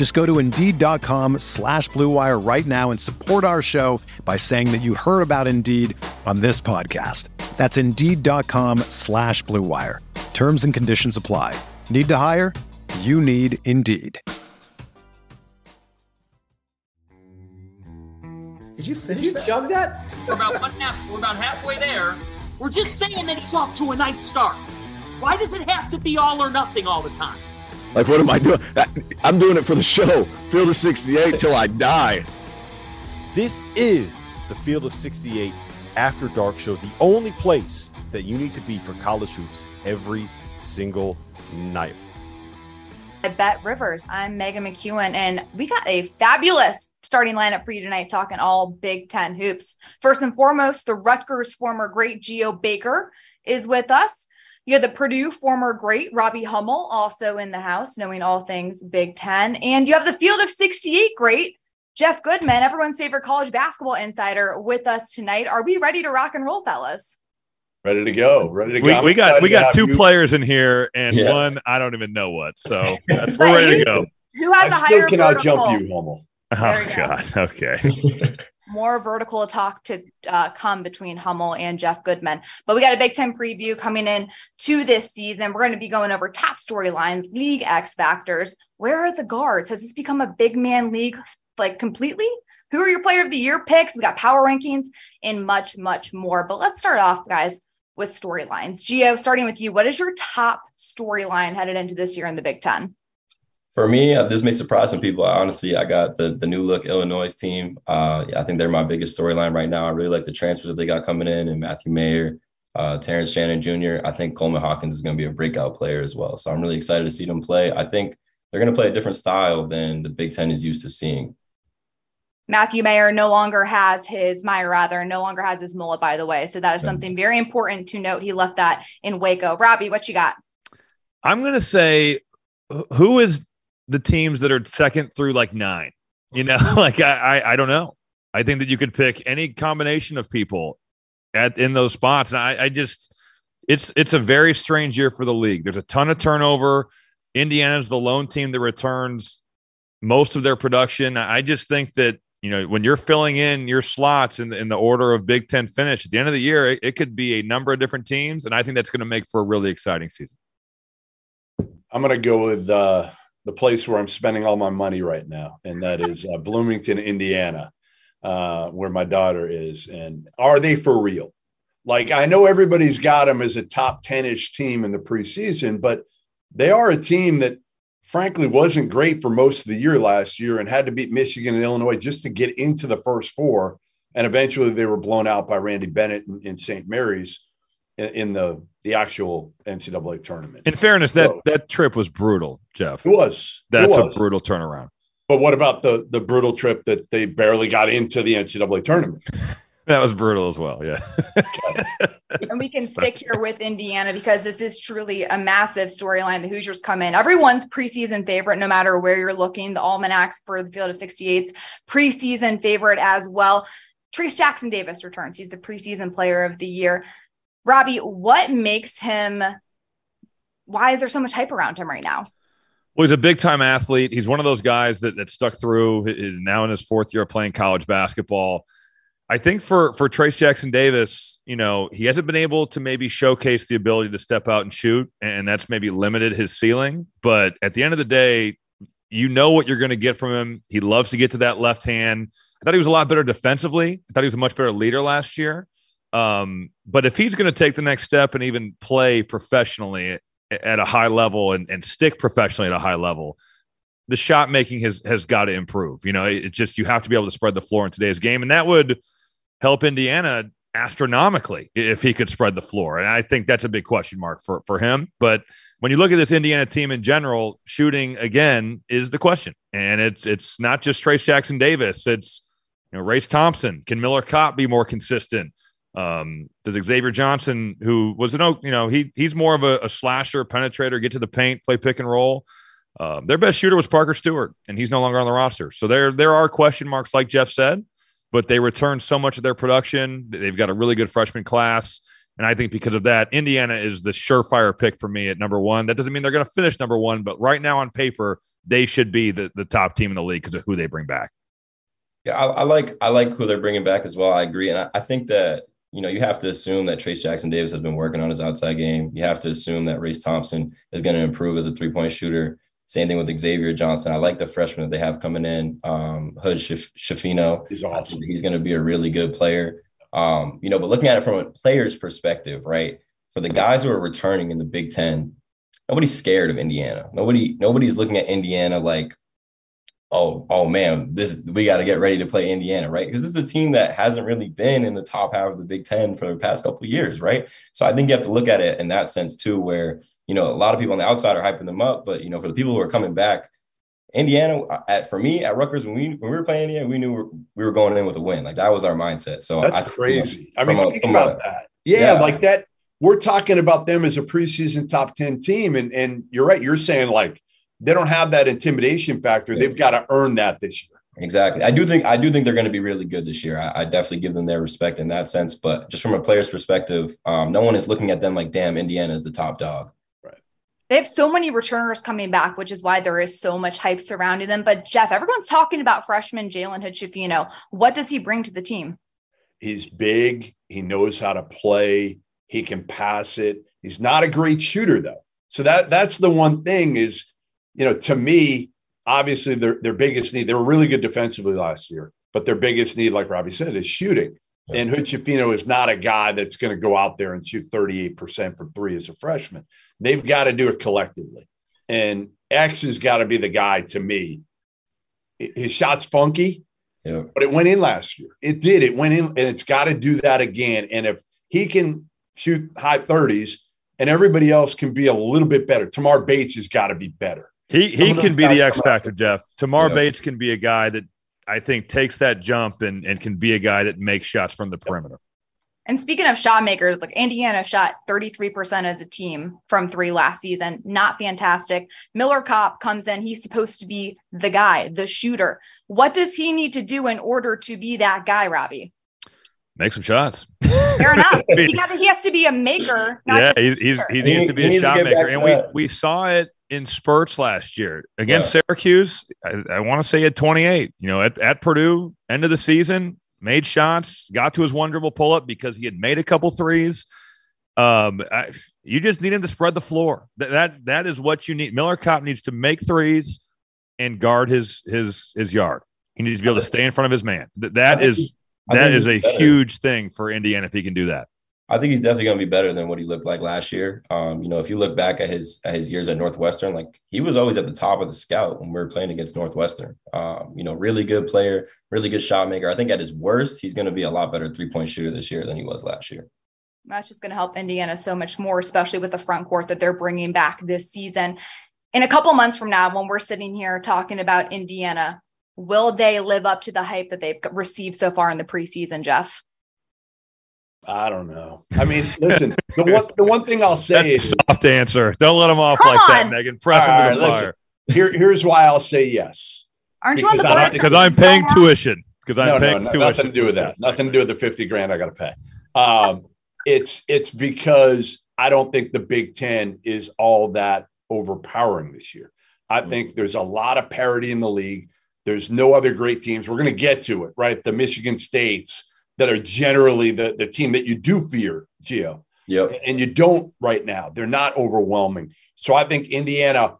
Just go to Indeed.com slash BlueWire right now and support our show by saying that you heard about Indeed on this podcast. That's Indeed.com slash BlueWire. Terms and conditions apply. Need to hire? You need Indeed. Did you finish Did you that? chug that? We're about one half. We're about halfway there. We're just saying that he's off to a nice start. Why does it have to be all or nothing all the time? Like, what am I doing? I'm doing it for the show. Field of 68 till I die. This is the Field of 68 After Dark Show, the only place that you need to be for college hoops every single night. I Bet Rivers. I'm Meghan McKeown, and we got a fabulous starting lineup for you tonight, talking all Big Ten hoops. First and foremost, the Rutgers former great Geo Baker is with us. You have the Purdue former great Robbie Hummel also in the house, knowing all things Big Ten. And you have the Field of 68 great Jeff Goodman, everyone's favorite college basketball insider, with us tonight. Are we ready to rock and roll, fellas? Ready to go. Ready to go. We, we got we got two you- players in here, and Yeah. one I don't even know what. So that's But we're ready to go. Who has I a still higher cannot vertical? jump you, Hummel. Oh go. God. Okay. more vertical talk to uh, come between Hummel and Jeff Goodman. But we got a Big Ten preview coming in to this season. We're going to be going over top storylines, league X factors. Where are the guards? Has this become a big man league like completely? Who are your player of the year picks? We got power rankings and much, much more. But let's start off, guys, with storylines. Geo, starting with you, what is your top storyline headed into this year in the Big Ten? For me, uh, this may surprise some people. Honestly, I got the the new look Illinois team. Uh, yeah, I think they're my biggest storyline right now. I really like the transfers that they got coming in, and Matthew Mayer, uh, Terrence Shannon Jr. I think Coleman Hawkins is going to be a breakout player as well. So I'm really excited to see them play. I think they're going to play a different style than the Big Ten is used to seeing. Matthew Mayer no longer has his Meyer rather no longer has his mullet, by the way. So that is something very important to note. He left that in Waco. Robbie, what you got? I'm gonna say who is the teams that are second through like nine. You know, like I, I I don't know. I think that you could pick any combination of people at in those spots. And I, I just it's it's a very strange year for the league. There's a ton of turnover. Indiana's the lone team that returns most of their production. I just think that you know when you're filling in your slots in the, in the order of Big Ten finish at the end of the year, it, it could be a number of different teams, and I think that's going to make for a really exciting season. I'm going to go with uh, the place where I'm spending all my money right now, and that is uh, Bloomington, Indiana, uh, where my daughter is. And are they for real? Like, I know everybody's got them as a top 10 ish team in the preseason, but they are a team that, frankly, wasn't great for most of the year last year and had to beat Michigan and Illinois just to get into the first four. And eventually they were blown out by Randy Bennett in, in St. Mary's in, in the, the actual NCAA tournament. In fairness, that So- that trip was brutal, Jeff. It was. It That's a brutal turnaround. But what about the the brutal trip that they barely got into the NCAA tournament? That was brutal as well. Yeah. And we can stick here with Indiana because this is truly a massive storyline. The Hoosiers come in. Everyone's preseason favorite, no matter where you're looking. The almanacs for the field of 68's preseason favorite as well. Trayce Jackson Davis returns. He's the preseason player of the year. Robbie, what makes him? Why is there so much hype around him right now? Well, he's a big time athlete. He's one of those guys that that stuck through. Is now in his fourth year of playing college basketball. I think for for Trayce Jackson Davis, you know, he hasn't been able to maybe showcase the ability to step out and shoot, and that's maybe limited his ceiling. But at the end of the day, you know what you're going to get from him. He loves to get to that left hand. I thought he was a lot better defensively. I thought he was a much better leader last year. Um, but if he's going to take the next step and even play professionally at a high level and, and stick professionally at a high level, the shot making has has got to improve. You know, it just you have to be able to spread the floor in today's game, and that would help Indiana astronomically if he could spread the floor. And I think that's a big question mark for for him. But when you look at this Indiana team in general, shooting again is the question, and it's it's not just Trayce Jackson Davis. It's you know Race Thompson. Can Miller Kopp be more consistent? Um, does Xavier Johnson, who was an oak, you know he he's more of a, a slasher, penetrator, get to the paint, play pick and roll. Uh, their best shooter was Parker Stewart, and he's no longer on the roster. So there there are question marks, like Jeff said, but they returned so much of their production. They've got a really good freshman class. And I think because of that, Indiana is the surefire pick for me at number one. That doesn't mean they're going to finish number one, but right now on paper, they should be the, the top team in the league because of who they bring back. Yeah, I, I, like I like who they're bringing back as well. I agree, and I, I think that you know, you have to assume that Trayce Jackson Davis has been working on his outside game. You have to assume that Race Thompson is going to improve as a three point shooter. Same thing with Xavier Johnson. I like the freshman that they have coming in. Um, Hood Schifino. He's awesome. He's going to be a really good player. Um, you know, but looking at it from a player's perspective, right? For the guys who are returning in the Big Ten, nobody's scared of Indiana. Nobody, nobody's looking at Indiana like, oh, oh man, this we got to get ready to play Indiana, right? Because this is a team that hasn't really been in the top half of the Big Ten for the past couple of years, right? So I think you have to look at it in that sense too, where you know a lot of people on the outside are hyping them up, but you know for the people who are coming back, Indiana, uh, at for me at Rutgers when we when we were playing Indiana, we knew we were, going in with a win. Like that was our mindset. So that's I, crazy. I mean, a, think about a, that. Yeah, yeah, like that. We're talking about them as a preseason top 10 team. And and you're right. You're saying like they don't have that intimidation factor. They've got to earn that this year. Exactly. I do think I do think they're going to be really good this year. I, I, definitely give them their respect in that sense. But just from a player's perspective, um, no one is looking at them like, damn, Indiana is the top dog. Right. They have so many returners coming back, which is why there is so much hype surrounding them. But Jeff, everyone's talking about freshman Jalen Hood What does he bring to the team? He's big. He knows how to play. He can pass it. He's not a great shooter though. So that that's the one thing is you know, to me, obviously their their biggest need, they were really good defensively last year, but their biggest need, like Robbie said, is shooting. And Hood-Schifino is not a guy that's going to go out there and shoot 38% from three as a freshman. They've got to do it collectively. And X has got to be the guy to me. His shot's funky, yeah. but it went in last year. It did. It went in, and it's got to do that again. And if he can shoot high 30s and everybody else can be a little bit better, Tamar Bates has got to be better. He he can be the X factor, Jeff. Tamar yeah. Bates can be a guy that I think takes that jump and, and can be a guy that makes shots from the perimeter. And speaking of shot makers, like Indiana shot 33% as a team from three last season. Not fantastic. Miller Kopp comes in. He's supposed to be the guy, the shooter. What does he need to do in order to be that guy, Robbie? Make some shots. Fair enough. he, got, he has to be a maker. yeah, he's, he's, he needs to be a shot maker. And we, we saw it in spurts last year against yeah. Syracuse. I, I want to say at 28, you know, at, at Purdue, end of the season, made shots, got to his one dribble pull up because he had made a couple threes. Um, I, you just need him to spread the floor. That, that that is what you need. Miller Kopp needs to make threes and guard his his his yard. He needs to be able to stay in front of his man. That that is that is a better. huge thing for Indiana if he can do that. I think he's definitely going to be better than what he looked like last year. Um, you know, if you look back at his at his years at Northwestern, like he was always at the top of the scout when we were playing against Northwestern. Um, you know, really good player, really good shot maker. I think at his worst, he's going to be a lot better three point shooter this year than he was last year. That's just going to help Indiana so much more, especially with the front court that they're bringing back this season. In a couple months from now, when we're sitting here talking about Indiana, will they live up to the hype that they've received so far in the preseason, Jeff? I don't know. I mean, listen, the one the one thing I'll say That's is soft answer. Don't let them off Come like on. that, Meghan. Press them right, to the listen, fire. Here, here's why I'll say yes. Aren't you on the board? Because I'm paying tuition. Because I'm no, paying no, tuition. Nothing to do with that. Nothing to do with the 50 grand I got to pay. Um, it's it's because I don't think the Big Ten is all that overpowering this year. I mm-hmm. think there's a lot of parity in the league. There's no other great teams. We're going to get to it, right? The Michigan States that are generally the, the team that you do fear, Geo. Yep. And you don't right now. They're not overwhelming. So I think Indiana,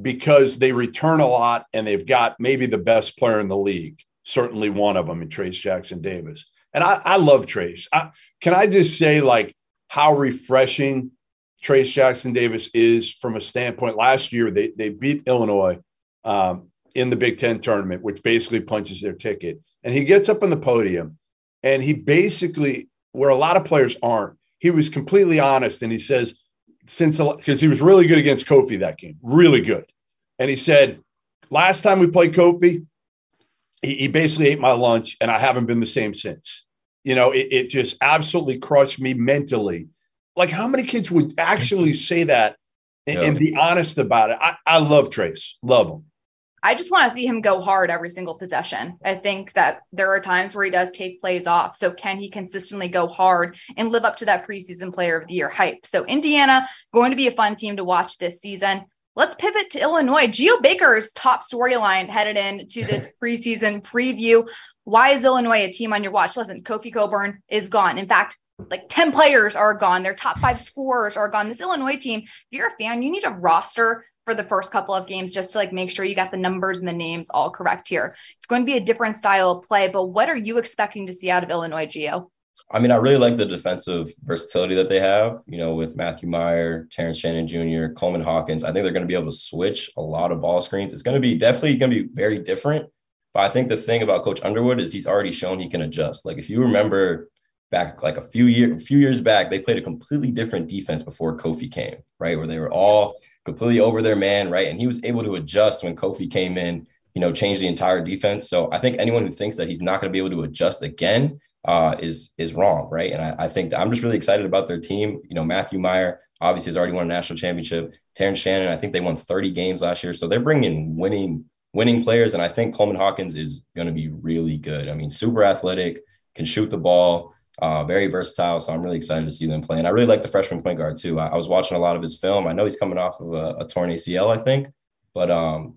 because they return a lot and they've got maybe the best player in the league, certainly one of them in Trayce Jackson Davis. And I, I love Trayce. I, can I just say, like, how refreshing Trayce Jackson Davis is from a standpoint? Last year, they, they beat Illinois um, in the Big Ten tournament, which basically punches their ticket. And he gets up on the podium and he basically, where a lot of players aren't, he was completely honest. And he says, since because he was really good against Kofi that game, really good. And he said, last time we played Kofi, he, he basically ate my lunch and I haven't been the same since. You know, it, it just absolutely crushed me mentally. Like, how many kids would actually say that and, yeah. and be honest about it? I, I love Trayce, love him. I just want to see him go hard every single possession. I think that there are times where he does take plays off. So can he consistently go hard and live up to that preseason player of the year hype? So Indiana going to be a fun team to watch this season. Let's pivot to Illinois. Geo Baker's top storyline headed into this preseason preview. Why is Illinois a team on your watch? Listen, Kofi Cockburn is gone. In fact, like 10 players are gone. Their top five scorers are gone. This Illinois team, if you're a fan, you need a roster for the first couple of games just to like make sure you got the numbers and the names all correct here. It's going to be a different style of play, but what are you expecting to see out of Illinois Geo? I mean, I really like the defensive versatility that they have, you know, with Matthew Mayer, Terrence Shannon Jr., Coleman Hawkins. I think they're going to be able to switch a lot of ball screens. It's going to be definitely going to be very different. But I think the thing about Coach Underwood is he's already shown he can adjust. Like if you remember back like a few years, a few years back, they played a completely different defense before Kofi came, right? Where they were all completely over their man, right? And he was able to adjust when Kofi came in, you know, change the entire defense. So I think anyone who thinks that he's not going to be able to adjust again uh, is is wrong, right? And I, I think I'm just really excited about their team. You know, Matthew Mayer obviously has already won a national championship. Terrence Shannon, I think they won 30 games last year, so they're bringing winning winning players. And I think Coleman Hawkins is going to be really good. I mean, super athletic, can shoot the ball uh, very versatile. So I'm really excited to see them play. And I really like the freshman point guard too. I, I was watching a lot of his film. I know he's coming off of a, a torn ACL, I think, but um,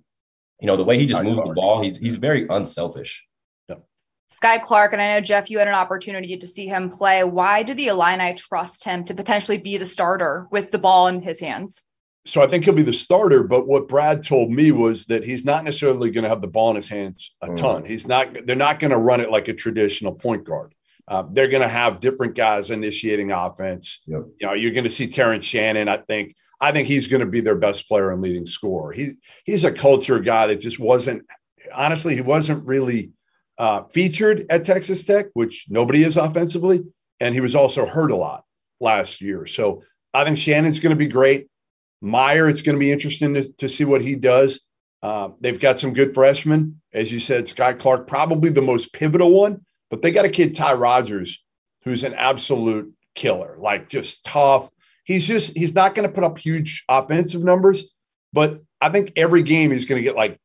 you know the way he just moves the ball, he's he's very unselfish. Skyy Clark, and I know Jeff, you had an opportunity to see him play. Why do the Illini trust him to potentially be the starter with the ball in his hands? So I think he'll be the starter, but what Brad told me was that he's not necessarily going to have the ball in his hands a mm. ton. He's not. They're not going to run it like a traditional point guard. Uh, they're going to have different guys initiating offense. Yep. You know, you're going to see Terrence Shannon. I think I think he's going to be their best player and leading scorer. He he's a culture guy that just wasn't honestly he wasn't really uh, featured at Texas Tech, which nobody is offensively, and he was also hurt a lot last year. So I think Shannon's going to be great. Mayer, it's going to be interesting to, to see what he does. Uh, they've got some good freshmen, as you said. Skyy Clark, probably the most pivotal one but they got a kid, Ty Rodgers, who's an absolute killer, like just tough. He's just, he's not going to put up huge offensive numbers, but I think every game he's going to get like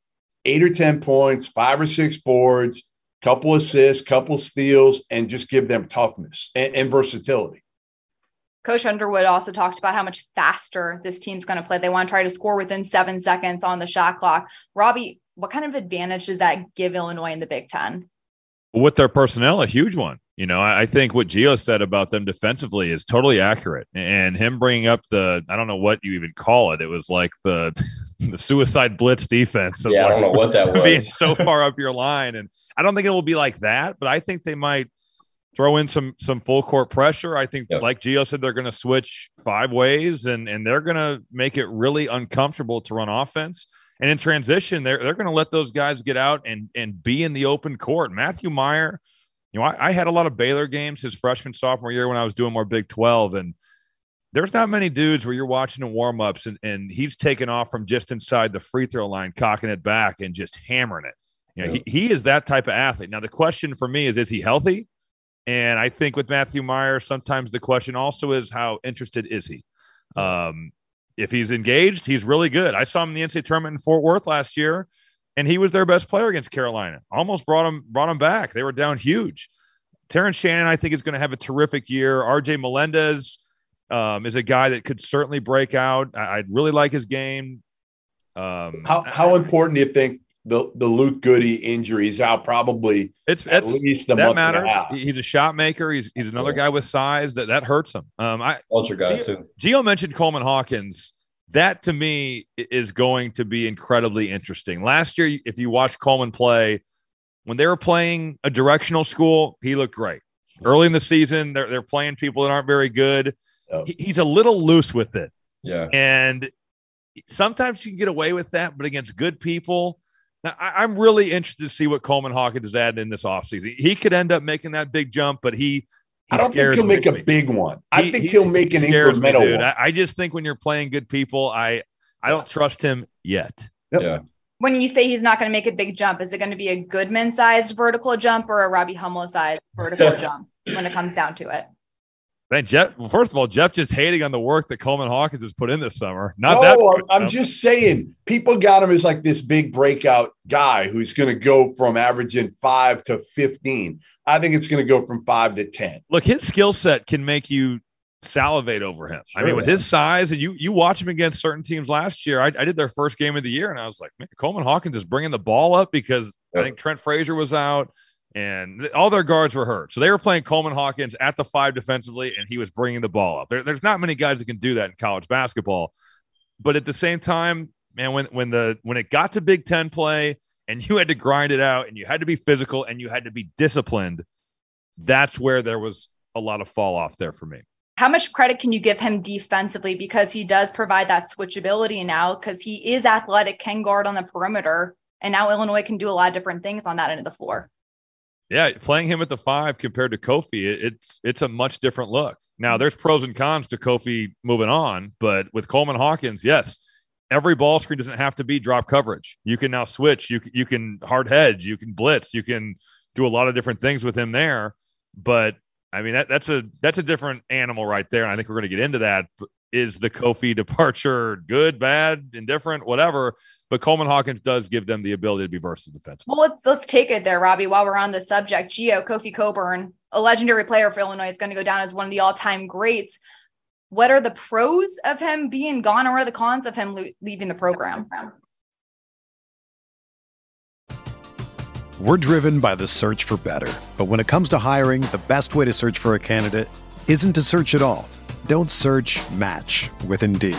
eight or 10 points, five or six boards, couple assists, couple steals, and just give them toughness and, and versatility. Coach Underwood also talked about how much faster this team's going to play. They want to try to score within seven seconds on the shot clock. Robbie, what kind of advantage does that give Illinois in the Big Ten? With their personnel, a huge one. You know, I think what Geo said about them defensively is totally accurate. And him bringing up the, I don't know what you even call it. It was like the the suicide blitz defense. Yeah, like I don't know what that was. Being so far up your line, and I don't think it will be like that. But I think they might throw in some some full court pressure. I think, yep. like Geo said, they're going to switch five ways, and and they're going to make it really uncomfortable to run offense. And in transition, they're they're going to let those guys get out and and be in the open court. Matthew Mayer, you know, I, I, had a lot of Baylor games his freshman sophomore year when I was doing more Big Twelve, and there's not many dudes where you're watching the warm ups and and he's taking off from just inside the free throw line, cocking it back and just hammering it. You know, yeah. he, he is that type of athlete. Now the question for me is, is he healthy? And I think with Matthew Mayer, sometimes the question also is how interested is he? Um, if he's engaged, he's really good. I saw him in the NCAA tournament in Fort Worth last year, and he was their best player against Carolina. Almost brought him brought him back. They were down huge. Terrence Shannon, I think, is going to have a terrific year. RJ Melendez um, is a guy that could certainly break out. I, I really like his game. Um, how how important do you think the the Luke Goody injury is out probably it's at least a that matters. He's a shot maker. He's he's another guy with size that that hurts him. Um, I ultra guy Geo, too. Geo mentioned Coleman Hawkins. That to me is going to be incredibly interesting. Last year, if you watch Coleman play, when they were playing a directional school, he looked great. Early in the season, they're they're playing people that aren't very good. Yep. He- he's a little loose with it, Yeah. and sometimes you can get away with that, but against good people. Now, I, I'm really interested to see what Coleman Hawkins is adding in this offseason. He could end up making that big jump, but he, he I don't think he'll me. make a big one. I He- think he- he'll make an he scares me, incremental one. I, I just think when you're playing good people, I I don't trust him yet. Yep. Yeah. When you say he's not going to make a big jump, is it going to be a Goodman sized vertical jump or a Robbie Hummel sized vertical jump when it comes down to it? Man, Jeff. Well, first of all, Jeff just hating on the work that Coleman Hawkins has put in this summer. Not that. no, much, I'm, I'm just saying people got him as like this big breakout guy who's going to go from averaging five to 15. I think it's going to go from five to 10. look. His skill set can make you salivate over him. I mean, Sure. with his size, and you you watch him against certain teams last year. I, I did their first game of the year, and I was like, man, Coleman Hawkins is bringing the ball up because I think Trent Frazier was out. And all their guards were hurt. So they were playing Coleman Hawkins at the five defensively, and he was bringing the ball up. There, there's not many guys that can do that in college basketball. But at the same time, man, when when the when it got to Big Ten play and you had to grind it out and you had to be physical and you had to be disciplined, that's where there was a lot of fall off there for me. How much credit can you give him defensively because he does provide that switchability now because he is athletic, can guard on the perimeter, and now Illinois can do a lot of different things on that end of the floor. Yeah, playing him at the five compared to Kofi, it's it's a much different look. Now, there's pros and cons to Kofi moving on, but with Coleman Hawkins, yes, every ball screen doesn't have to be drop coverage. You can now switch. You you can hard hedge. You can blitz. You can do a lot of different things with him there. But I mean, that, that's a that's a different animal right there. And I think we're going to get into that. Is the Kofi departure good, bad, indifferent, whatever? But Coleman Hawkins does give them the ability to be versatile defensively. Well, let's let's take it there, Robbie. While we're on the subject, Geo Kofi Cockburn, a legendary player for Illinois, is going to go down as one of the all-time greats. What are the pros of him being gone, or what are the cons of him lo- leaving the program? We're driven by the search for better. But when it comes to hiring, the best way to search for a candidate isn't to search at all. Don't search match with Indeed.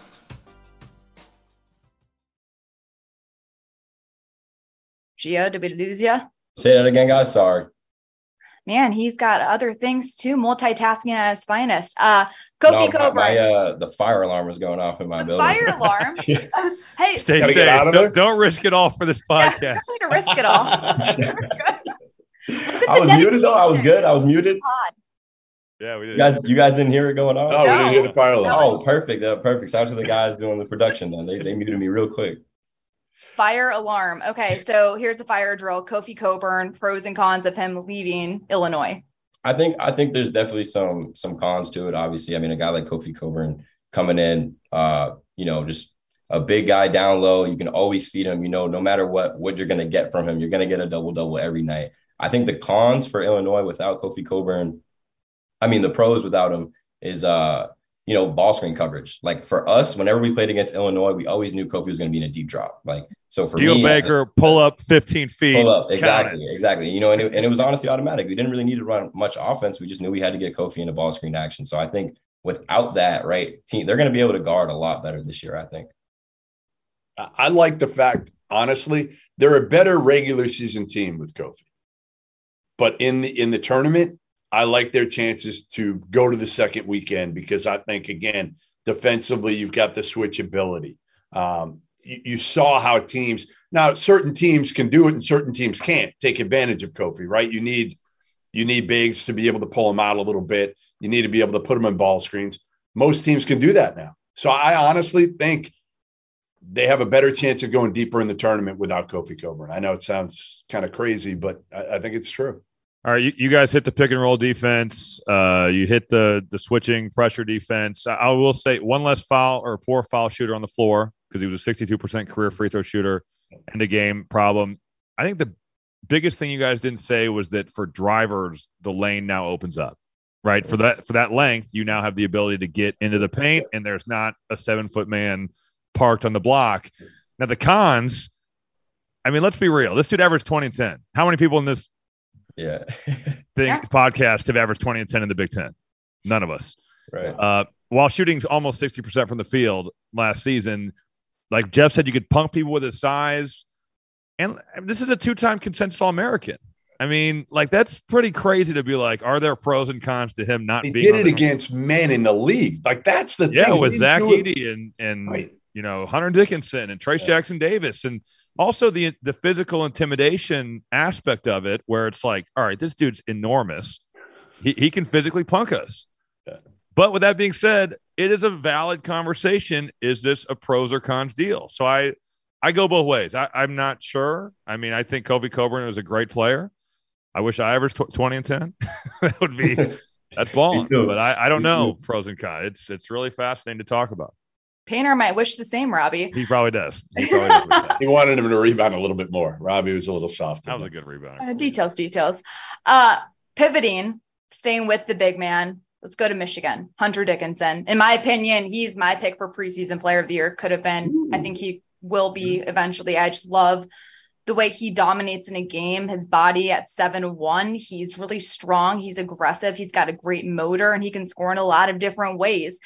Geo, did we lose you? Say that again, guys. Sorry. Man, he's got other things too, multitasking at his finest. Uh, Kofi No, my, Cockburn, my, uh, the fire alarm was going off in my the building. fire alarm. Was- hey, Stay Gotta safe. get out of Don't, don't risk it all for this yeah, podcast. definitely to risk it all. I the was muted though. I was good. I was muted. Pod. Yeah, we did. You guys, you guys didn't hear it going on. Oh, we didn't hear the fire alarm. Oh, perfect. Uh, perfect. Shout out to the guys doing the production. Then they they muted me real quick. Fire alarm. Okay, so here's a fire drill. Kofi Cockburn, pros and cons of him leaving Illinois. I think I think there's definitely some some cons to it. Obviously, I mean, a guy like Kofi Cockburn coming in, uh, you know, just a big guy down low. You can always feed him. You know, no matter what what you're gonna get from him, you're gonna get a double double every night. I think the cons for Illinois without Kofi Cockburn, I mean, the pros without him is uh, you know, ball screen coverage. Like for us, whenever we played against Illinois, we always knew Kofi was going to be in a deep drop. Like so for Geo me, as a- Baker, pull up 15 feet. Pull up, exactly, it. exactly. You know, and it, and it was honestly automatic. We didn't really need to run much offense. We just knew we had to get Kofi into ball screen action. So I think without that, right, team, they're going to be able to guard a lot better this year. I think. I I like the fact, honestly, they're a better regular season team with Kofi. But in the in the tournament, I like their chances to go to the second weekend because I think again, defensively, you've got the switchability. Um, you, you saw how teams now certain teams can do it and certain teams can't take advantage of Kofi, right? You need you need bigs to be able to pull them out a little bit. You need to be able to put them in ball screens. Most teams can do that now. So I honestly think they have a better chance of going deeper in the tournament without Kofi Cockburn. I know it sounds kind of crazy, but I, I think it's true. All right, you, you guys hit the pick and roll defense. Uh, you hit the the switching pressure defense. I, I will say one less foul or poor foul shooter on the floor because he was a sixty two percent career free throw shooter. And the game problem. I think the biggest thing you guys didn't say was that for drivers, the lane now opens up. Right for that for that length, you now have the ability to get into the paint, and there's not a seven foot man parked on the block. Now the cons. I mean, let's be real. This dude averaged twenty and ten. How many people in this Yeah. thing Yeah. podcast have averaged 20 and 10 in the Big Ten. None of us. right. Uh, while shooting almost 60% from the field last season, like Jeff said, you could punk people with his size. And this is a two time consensus All American. I mean, like, that's pretty crazy to be like, are there pros and cons to him not He being did it the- against men in the league. Like that's the Yeah, thing. with Zach didn't do it- Edey and, and Right. you know, Hunter Dickinson and Trayce Yeah. Jackson Davis, and also the the physical intimidation aspect of it, where it's like, all right, this dude's enormous. He he can physically punk us. Yeah. But with that being said, it is a valid conversation. Is this a pros or cons deal? So I I go both ways. I, I'm not sure. I mean, I think Kofi Cockburn is a great player. I wish I averaged tw- 20 and 10. that would be that's balling. But I, I don't know pros and cons. It's it's really fascinating to talk about. Painter might wish the same, Robbie. He probably does. He probably does. He wanted him to rebound a little bit more. Robbie was a little soft. That was a good rebound. Uh, details, details. Uh, pivoting, staying with the big man. Let's go to Michigan. Hunter Dickinson. In my opinion, he's my pick for preseason player of the year. Could have been. I think he will be eventually. I just love the way he dominates in a game. His body at 7 1. He's really strong. He's aggressive. He's got a great motor and he can score in a lot of different ways.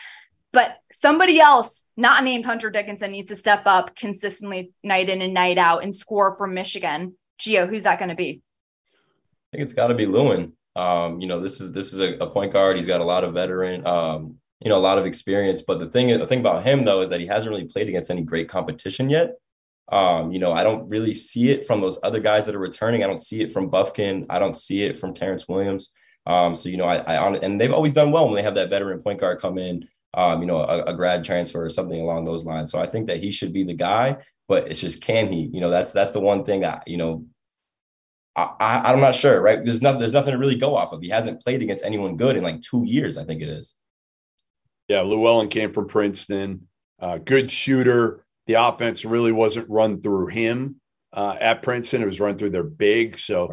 But somebody else, not named Hunter Dickinson, needs to step up consistently night in and night out and score for Michigan. Geo, who's that going to be? I think it's got to be Lewin. Um, you know, this is this is a, a point guard. He's got a lot of veteran, um, you know, a lot of experience. But the thing, the thing about him though is that he hasn't really played against any great competition yet. Um, you know, I don't really see it from those other guys that are returning. I don't see it from Bufkin. I don't see it from Terrence Williams. Um, so you know, I, I and they've always done well when they have that veteran point guard come in. Um, you know, a, a grad transfer or something along those lines. So I think that he should be the guy. But it's just can he? You know, that's that's the one thing that you know I, I, I'm not sure, right? There's nothing, there's nothing to really go off of. He hasn't played against anyone good in like two years, I think it is. Yeah, Llewellyn came from Princeton. Uh, good shooter. The offense really wasn't run through him uh, at Princeton. It was run through their big. So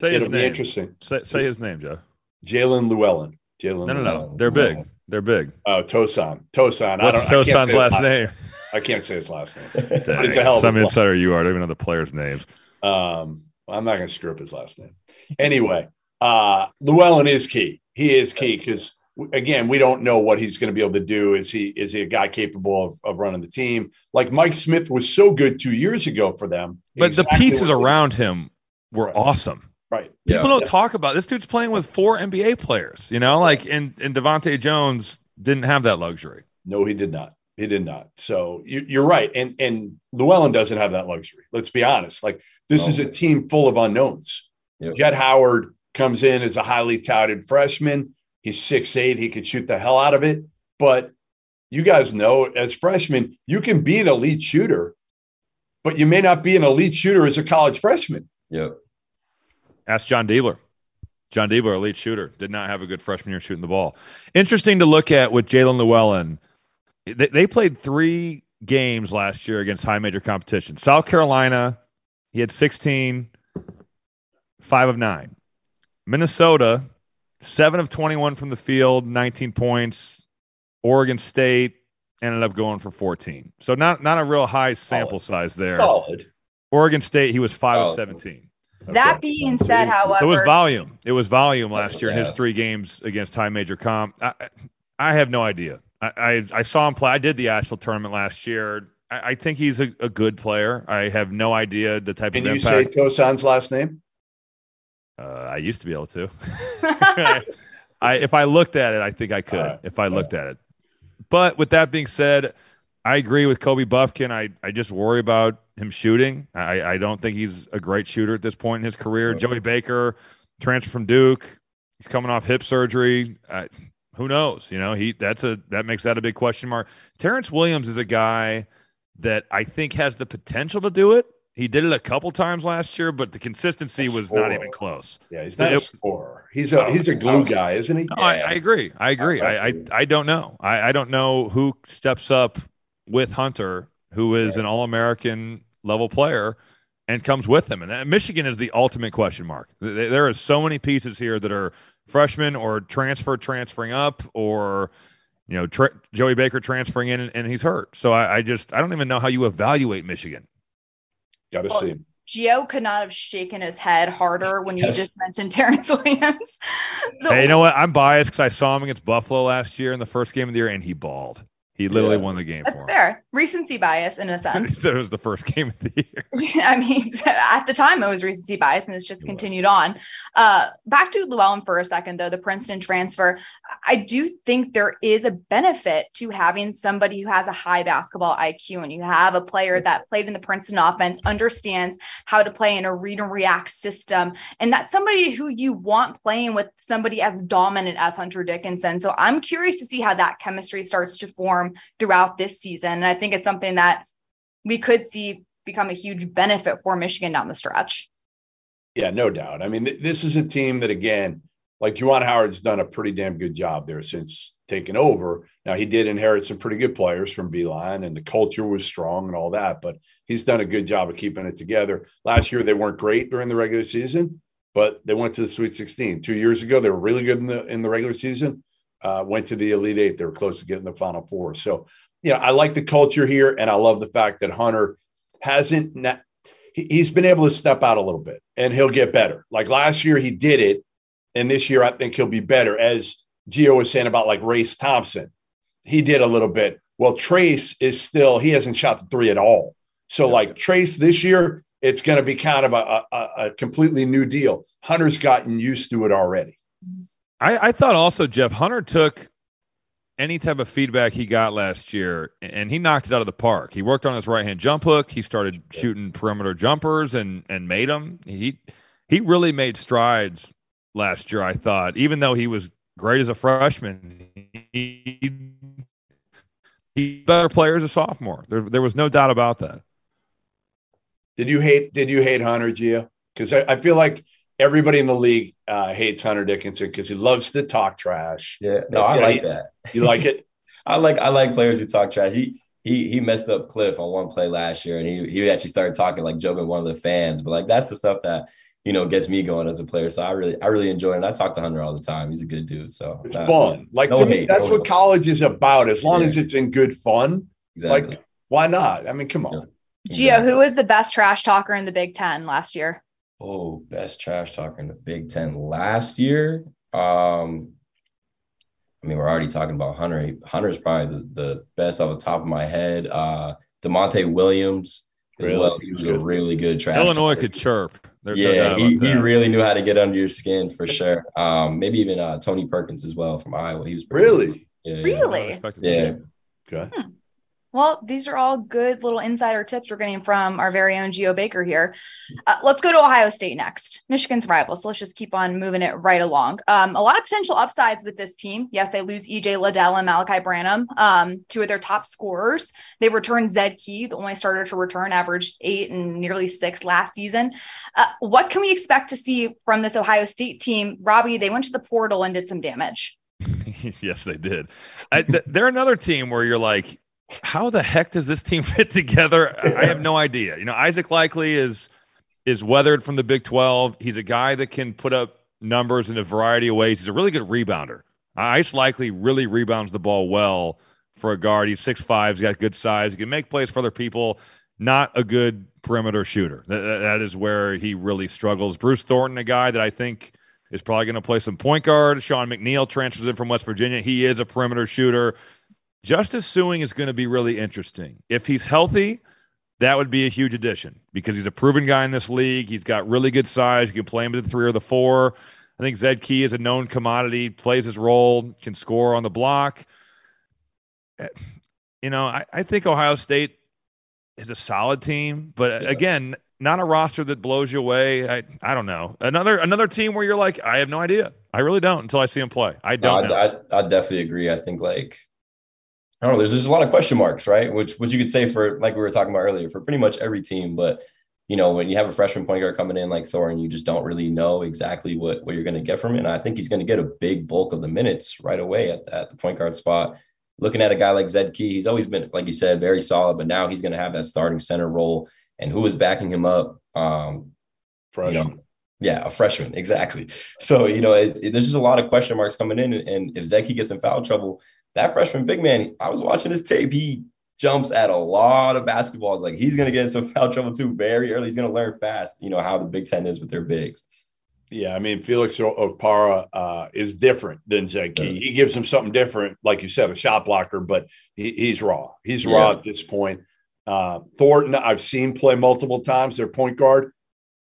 Say his it'll be name. interesting. Say, say his name, Joe. Jaelin Llewellyn. Jaelin. No, no, Llewellyn. no. They're big. They're big. Oh, Tosan. Tosan. I What's don't. I can't say Tosan's last name? I can't say his last name. Dang, it's a hell of Some play. insider you are. I don't even know the players' names. Um, I'm not going to screw up his last name. Anyway, uh, Llewellyn is key. He is key because again, we don't know what he's going to be able to do. Is he is he a guy capable of, of running the team? Like Mike Smith was so good two years ago for them. But Exactly the pieces around him were Right. awesome. Right? People Yeah. don't Yes. talk about this dude's playing with four NBA players, you know, like and and DeVante' Jones didn't have that luxury. No, he did not. He did not. So you, you're right. And and Llewellyn doesn't have that luxury. Let's be honest. Like this is a team full of unknowns. Yep. Jett Howard comes in as a highly touted freshman. He's six eight. He could shoot the hell out of it. But you guys know, as freshmen, you can be an elite shooter, but you may not be an elite shooter as a college freshman. Yep. Ask Jon Diebler. Jon Diebler, elite shooter, did not have a good freshman year shooting the ball. Interesting to look at with Jaelin Llewellyn. They, they played three games last year against high major competition. South Carolina, he had 16, five of nine. Minnesota, seven of 21 from the field, 19 points. Oregon State ended up going for 14. So not not a real high sample size there. Solid. Oregon State, he was five Oh. of 17. That being said, however, It was volume. It was volume last year in his three games against high major comp. I, I have no idea. I, I, I saw him play. I did the Asheville tournament last year. I, I think he's a, a good player. I have no idea the type Can of Can you say impact. Tosan's last name? uh, I used to be able to. I, if I looked at it, I think I could. All right. If I looked at it. But with that being said, I agree with Kobe Bufkin. I, I just worry about him shooting. I, I don't think he's a great shooter at this point in his career. Joey Baker, transfer from Duke. He's coming off hip surgery. I, who knows? You know, he that's a that makes that a big question mark. Terrence Williams is a guy that I think has the potential to do it. He did it a couple times last year, but the consistency was not even close. Yeah, he's not It- a scorer. He's a he's a glue guy, isn't he? No, I, I agree. I agree. I, I I don't know. I, I don't know who steps up with Hunter, who is an All American level player, and comes with him. And that, Michigan is the ultimate question mark. Th- There are so many pieces here that are freshmen or transfer transferring up, or you know tra- Joey Baker transferring in and, and he's hurt. So I, I just I don't even know how you evaluate Michigan. Got to Well, see him. Geo could not have shaken his head harder when you just mentioned Terrence Williams. So, Hey, you know what? I'm biased because I saw him against Buffalo last year in the first game of the year, and he balled. He literally Yeah. won the game. that's fair. Recency bias in a sense. that was the first game of the year. I mean, at the time it was recency bias, and it's just continued on. Uh, back to Llewellyn for a second, though, the Princeton transfer. I do think there is a benefit to having somebody who has a high basketball IQ, and you have a player that played in the Princeton offense, understands how to play in a read and react system, and that's somebody who you want playing with somebody as dominant as Hunter Dickinson. So I'm curious to see how that chemistry starts to form throughout this season, and I think it's something that we could see become a huge benefit for Michigan down the stretch. Yeah, no doubt. I mean, th- this is a team that, again, like Juwan Howard's done a pretty damn good job there since taking over. Now, he did inherit some pretty good players from Beilein, and the culture was strong and all that, but he's done a good job of keeping it together. Last year, they weren't great during the regular season, but they went to the Sweet 16. Two years ago, they were really good in the in the regular season. Uh, went to the Elite Eight. They were close to getting the Final Four. So, yeah, I like the culture here, and I love the fact that Hunter hasn't. Na- he's been able to step out a little bit, and he'll get better. Like last year, he did it, and this year, I think he'll be better. As Geo was saying about like Race Thompson, he did a little bit. Well, Trayce is still he hasn't shot the three at all. So, like Trayce this year, it's going to be kind of a, a, a completely new deal. Hunter's gotten used to it already. I, I thought also Jeff Hunter took any type of feedback he got last year and he knocked it out of the park. He worked on his right hand jump hook. He started shooting perimeter jumpers and and made them. He he really made strides last year. I thought, even though he was great as a freshman, he he better player as a sophomore. There there was no doubt about that. Did you hate? Did you hate Hunter Geo? Because I, I feel like everybody in the league uh, hates Hunter Dickinson because he loves to talk trash. Yeah, no, I like he- that. You like it? I like I like players who talk trash. He he he messed up Cliff on one play last year, and he he actually started talking like joking one of the fans. But like that's the stuff that you know gets me going as a player. So I really I really enjoy it. And I talk to Hunter all the time. He's a good dude. So It's uh, fun. Like no to me, hate, that's no what hate. college is about. As long Yeah. as it's in good fun, Exactly. like why not? I mean, come on. Geo, who was the best trash talker in the Big Ten last year? Oh, best trash talker in the Big Ten last year. Um, I mean, we're already talking about Hunter. He- Hunter's probably the, the best off the top of my head. Uh, Da'Monte Williams as Really? well. He was a really good trash. Illinois talker. could chirp. There's no yeah, doubt he, he really knew how to get under your skin for sure. Um, maybe even uh, Tony Perkins as well from Iowa. He was Really? Yeah, yeah. Really? Respected Yeah. Okay. Well, these are all good little insider tips we're getting from our very own Geo Baker here. Uh, let's go to Ohio State next, Michigan's rival. So let's just keep on moving it right along. Um, a lot of potential upsides with this team. Yes, they lose EJ Liddell and Malachi Branham, um, two of their top scorers. They return Zed Key, the only starter to return, averaged eight and nearly six last season. Uh, what can we expect to see from this Ohio State team? Robbie, they went to the portal and did some damage. yes, they did. I, th- they're another team where you're like, how the heck does this team fit together? I have no idea. You know, Isaac Likekele is is weathered from the Big 12. He's a guy that can put up numbers in a variety of ways. He's a really good rebounder. Ice Likekele really rebounds the ball well for a guard. He's 6'5, he's got good size. He can make plays for other people. Not a good perimeter shooter. That- that is where he really struggles. Bruce Thornton, a guy that I think is probably going to play some point guard. Sean McNeil transfers in from West Virginia. He is a perimeter shooter. Justice Sueing is going to be really interesting. If he's healthy, that would be a huge addition because he's a proven guy in this league. He's got really good size. You can play him at the three or the four. I think Zed Key is a known commodity, plays his role, can score on the block. You know, I, I think Ohio State is a solid team, but Yeah. again, not a roster that blows you away. I I don't know. Another another team where you're like, I have no idea. I really don't until I see him play. I don't. No, I, I, I definitely agree. I think like I don't know. There's just a lot of question marks, right? Which which you could say for like we were talking about earlier for pretty much every team. But you know, when you have a freshman point guard coming in like Thornton, you just don't really know exactly what what you're going to get from it. And I think he's going to get a big bulk of the minutes right away at, at the point guard spot. Looking at a guy like Zed Key, he's always been, like you said, very solid. But now he's going to have that starting center role. And who is backing him up? Um, freshman. You know, yeah, a freshman, exactly. So you know, it, it, there's just a lot of question marks coming in, and if Zed Key gets in foul trouble, that freshman big man, I was watching his tape. He jumps at a lot of basketballs. Like he's going to get in some foul trouble too very early. He's going to learn fast, you know, how the Big Ten is with their bigs. Yeah, I mean, Felix Okpara uh, is different than Zed Key. He gives him something different, like you said, a shot blocker, but he, he's raw. He's raw yeah. at this point. Uh, Thornton, I've seen play multiple times, their point guard,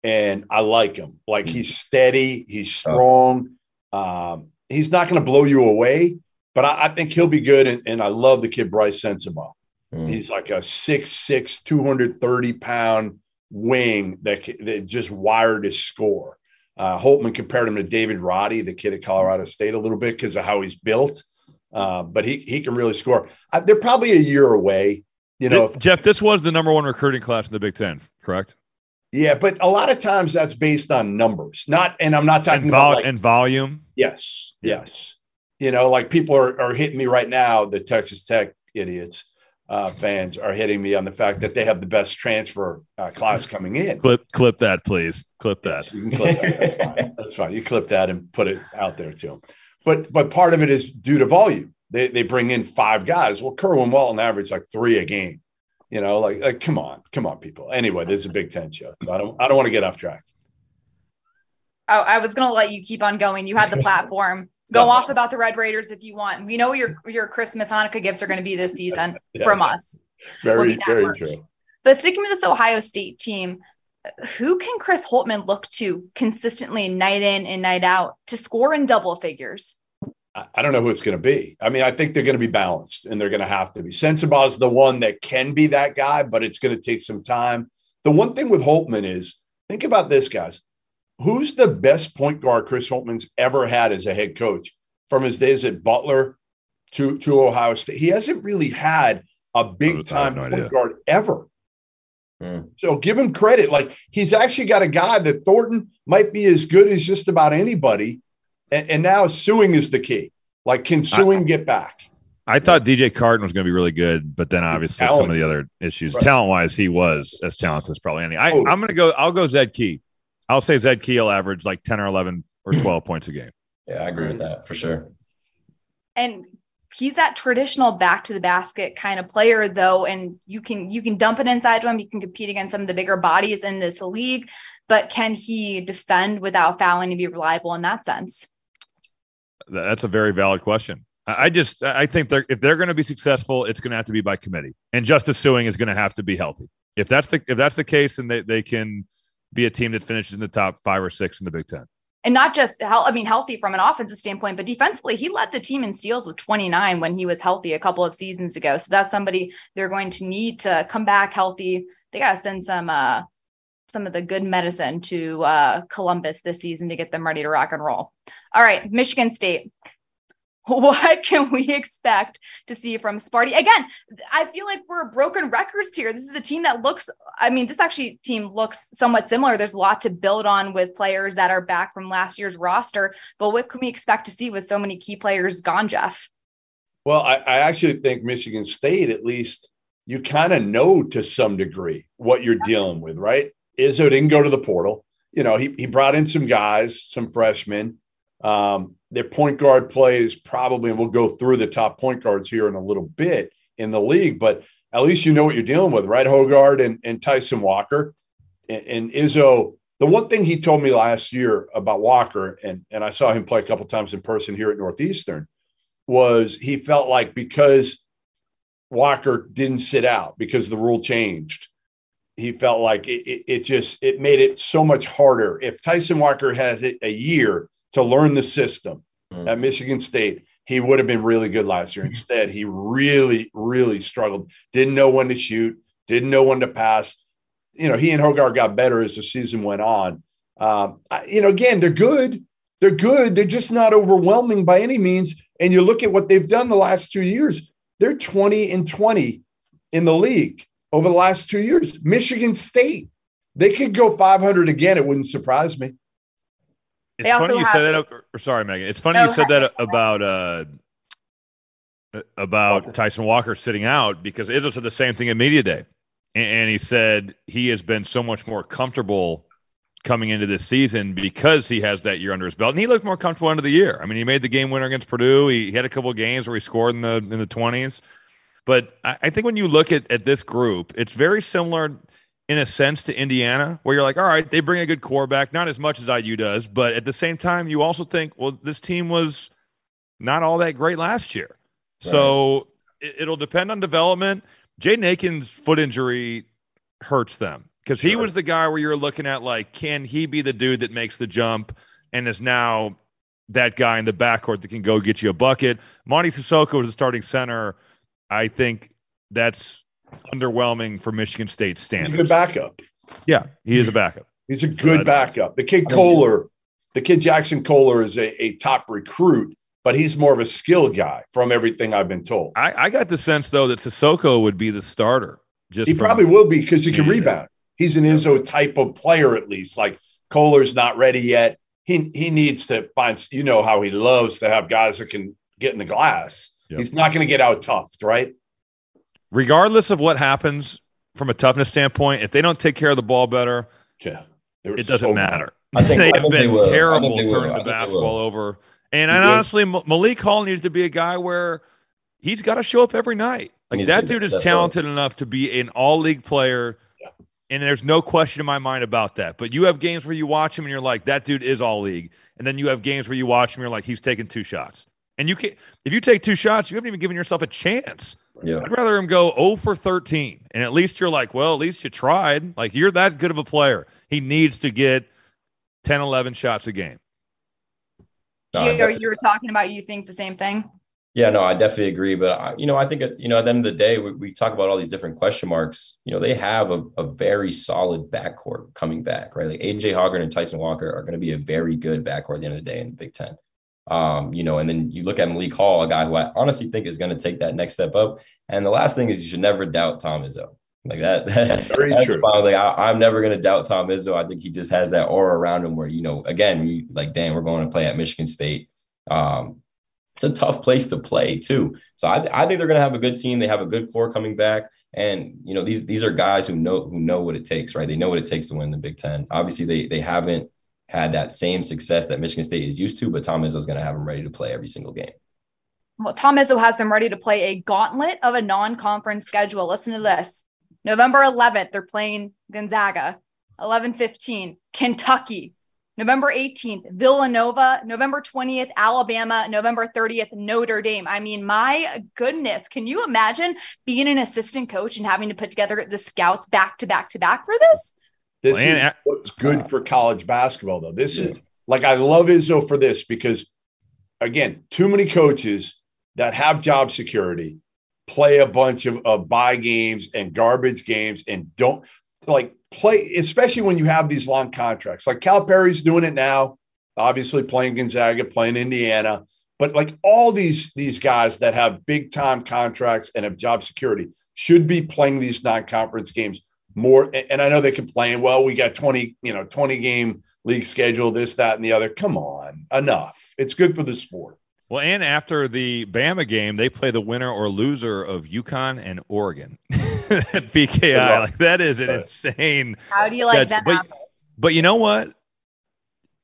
and I like him. Like mm. he's steady, he's strong. Um, he's not going to blow you away, but I, I think he'll be good. And, and, I love the kid Brice Sensabaugh. Mm. He's like a 6'6, 230 pound wing that, that just wired his score. Uh, Holtmann compared him to David Roddy, the kid at Colorado State, a little bit because of how he's built. Uh, but he he can really score. Uh, they're probably a year away. You know, Jeff, this was the number one recruiting class in the Big Ten, correct? Yeah, but a lot of times that's based on numbers, not. And I'm not talking and vol- about like, and volume. Yes, yes. You know, like people are, are hitting me right now. The Texas Tech idiots uh, fans are hitting me on the fact that they have the best transfer uh, class coming in. Clip, clip that, please. Clip that. Yes, you can clip that. That's fine. That's fine. You clip that and put it out there too. But but part of it is due to volume. They they bring in five guys. Well, Kerwin Walton averaged like three a game. You know, like, like come on, come on, people. Anyway, this is a Big Ten show. So I don't I don't want to get off track. Oh, I was gonna let you keep on going. You had the platform. Go no. off about the Red Raiders if you want. We know your your Christmas Hanukkah gifts are going to be this season yes. from us. Very very much. true. But sticking with this Ohio State team, who can Chris Holtmann look to consistently night in and night out to score in double figures? I don't know who it's going to be. I mean, I think they're going to be balanced and they're going to have to be. Sensabaugh is the one that can be that guy, but it's going to take some time. The one thing with Holtmann is think about this, guys. Who's the best point guard Chris Holtmann's ever had as a head coach from his days at Butler to, to Ohio State? He hasn't really had a big time no point idea. guard ever. Mm. So give him credit. Like he's actually got a guy that Thornton might be as good as just about anybody and, and now Sueing is the key. Like, can Sueing I, get back? I thought DJ Carton was going to be really good, but then obviously some of the other issues, right. talent wise, he was as talented as probably any. I, oh. I'm going to go. I'll go Zed Key. I'll say Zed Keel averaged like 10 or 11 or 12 points a game. Yeah, I agree with that for sure. And he's that traditional back to the basket kind of player though and you can you can dump it inside to him you can compete against some of the bigger bodies in this league but can he defend without fouling to be reliable in that sense that's a very valid question. I just I think they're if they're going to be successful, it's going to have to be by committee, and Justice Sueing is going to have to be healthy. If that's the if that's the case, then they, they can be a team that finishes in the top five or six in the Big Ten. And not just I mean healthy from an offensive standpoint, but defensively, he led the team in steals with 29 when he was healthy a couple of seasons ago. So that's somebody they're going to need to come back healthy. They got to send some uh some of the good medicine to uh, Columbus this season to get them ready to rock and roll. All right, Michigan State. What can we expect to see from Sparty? Again, I feel like we're broken records here. This is a team that looks, I mean, this actually team looks somewhat similar. There's a lot to build on with players that are back from last year's roster. But what can we expect to see with so many key players gone, Jeff? Well, I, I actually think Michigan State, at least, you kind of know to some degree what you're dealing with, right? Izzo didn't go to the portal. You know, he, he brought in some guys, some freshmen. Um, their point guard play is probably, and we'll go through the top point guards here in a little bit in the league, but at least you know what you're dealing with, right? Hoggard and, and Tyson Walker. And, and Izzo, the one thing he told me last year about Walker, and, and I saw him play a couple times in person here at Northeastern, was he felt like because Walker didn't sit out because the rule changed, he felt like it, it, it, just it made it so much harder. If Tyson Walker had a year to learn the system mm. at Michigan State, he would have been really good last year. Instead, he really, really struggled. Didn't know when to shoot, didn't know when to pass. you know, he and Hoggard got better as the season went on. Um, I, you know, again, they're good. They're good. They're just not overwhelming by any means. And you look at what they've done the last two years, they're 20 and 20 in the league over the last two years. Michigan State, they could go 500 again. It wouldn't surprise me. It's They also funny you have- said that. Or, sorry, Meghan. It's funny No, you said that about uh about Tyson Walker sitting out because Izzo said the same thing at media day, and, he said he has been so much more comfortable coming into this season because he has that year under his belt, and he looked more comfortable of the year. I mean, he made the game winner against Purdue. He, he had a couple of games where he scored in the in the twenties, but I, I think when you look at at this group, it's very similar in a sense to Indiana, where you're like, all right, they bring a good quarterback, not as much as IU does, but at the same time, you also think, well, this team was not all that great last year. So it, it'll depend on development. Jaden Akins' foot injury hurts them because he Sure. was the guy where you're looking at like, can he be the dude that makes the jump and is now that guy in the backcourt that can go get you a bucket? Monty Sissoko is the starting center. I think that's underwhelming for Michigan State He's a backup. Yeah, he is a mm-hmm. backup. He's a good backup. The kid Kohler, the kid Jaxon Kohler is a, a top recruit, but he's more of a skill guy from everything I've been told. I, I got the sense though that Sissoko would be the starter. Just He from- probably will be because he can Yeah. rebound. He's an Izzo type of player, at least. Like Kohler's not ready yet. He he needs to find. You know how he loves to have guys that can get in the glass. Yep. He's not going to get out toughed, right? Regardless of what happens from a toughness standpoint, if they don't take care of the ball better, Yeah, it doesn't so matter. I think- they have they been think terrible turning the basketball over. And, and honestly, Malik Hall needs to be a guy where he's got to show up every night. Like that dude is talented enough to be an all league player. Yeah. And there's no question in my mind about that. But you have games where you watch him and you're like, that dude is all league. And then you have games where you watch him and you're like, he's taking two shots. And you can if you take two shots, you haven't even given yourself a chance. Yeah. I'd rather him go 0 for 13. And at least you're like, well, at least you tried. Like you're that good of a player. He needs to get 10, 11 shots a game. Geo, you were talking about you think the same thing. Yeah, no, I definitely agree. But I, you know, I think at- you know, at the end of the day, we, we talk about all these different question marks. You know, they have a, a very solid backcourt coming back, right? Like AJ Hoggard and Tyson Walker are going to be a very good backcourt at the end of the day in the Big Ten. Um, you know, and then you look at Malik Hall, a guy who I honestly think is going to take that next step up. And the last thing is you should never doubt Tom Izzo. Like that. That's very that's true. thing. I, I'm never going to doubt Tom Izzo. I think he just has that aura around him where, you know, again, you like, damn, we're going to play at Michigan State. Um, it's a tough place to play too. So I, I think they're going to have a good team. They have a good core coming back, and you know these these are guys who know who know what it takes, right? They know what it takes to win the Big Ten. Obviously, they they haven't had that same success that Michigan State is used to, but Tom Izzo is going to have them ready to play every single game. Well, Tom Izzo has them ready to play a gauntlet of a non-conference schedule. Listen to this. November 11th, they're playing Gonzaga. 11-15, Kentucky. November 18th, Villanova. November 20th, Alabama. November 30th, Notre Dame. I mean, my goodness. Can you imagine being an assistant coach and having to put together the scouts back to back to back for this? This Well, is what's good for college basketball, though. This is like I love Izzo for this because, again, too many coaches that have job security play a bunch of, of buy games and garbage games and don't like play, especially when you have these long contracts. Like Calipari's doing it now, obviously playing Gonzaga, playing Indiana, but like all these these guys that have big time contracts and have job security should be playing these non-conference games more and I know they complain, well, we got 20, you know, 20 game league schedule, this, that, and the other. Come on, enough. It's good for the sport. Well, and after the Bama game, they play the winner or loser of UConn and Oregon at PKI. Like that is an insane. How do you like That's- them but- But you know what?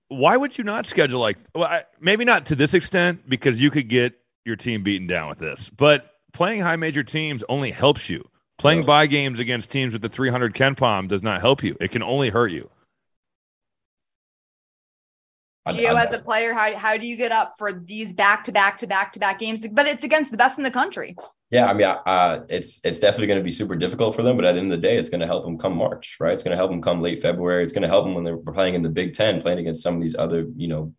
Why would you not schedule like well, I, maybe not to this extent because you could get your team beaten down with this. But playing high major teams only helps you. Playing Yeah. buy games against teams with the 300 KenPom does not help you. It can only hurt you. I- Geo, as a player, how, how do you get up for these back to back to back to back games? But it's against the best in the country. Yeah, I mean, uh, it's it's definitely going to be super difficult for them, but at the end of the day, it's going to help them come March, right? It's going to help them come late February. It's going to help them when they're playing in the Big Ten, playing against some of these other, you know,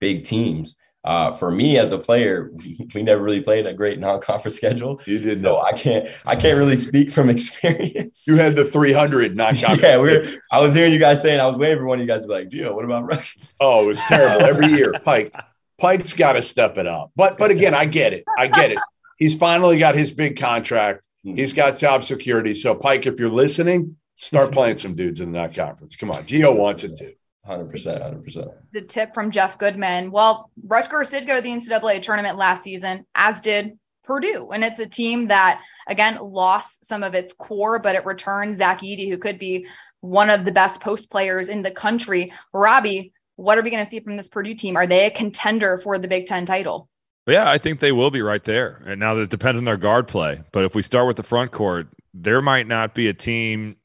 big teams. Uh, for me as a player, we, we never really played a great non-conference schedule. You didn't No, know. I can't. I can't really speak from experience. You had the 300 not yeah, we're. I was hearing you guys saying. I was waiting for one of you guys to be like, "Geo, what about Rutgers?" Oh, it was terrible every year. Pike, Pike's got to step it up. But but again, I get it. I get it. He's finally got his big contract. He's got job security. So Pike, if you're listening, start playing some dudes in the non conference. Come on, Geo wants it too. Hundred percent, hundred percent. the tip from Jeff Goodman. Well, Rutgers did go to the NCAA tournament last season, as did Purdue. And it's a team that, again, lost some of its core, but it returned Zach Edey, who could be one of the best post players in the country. Robbie, what are we going to see from this Purdue team? Are they a contender for the Big Ten title? Yeah, I think they will be right there. And now that it depends on their guard play. But if we start with the front court, there might not be a team.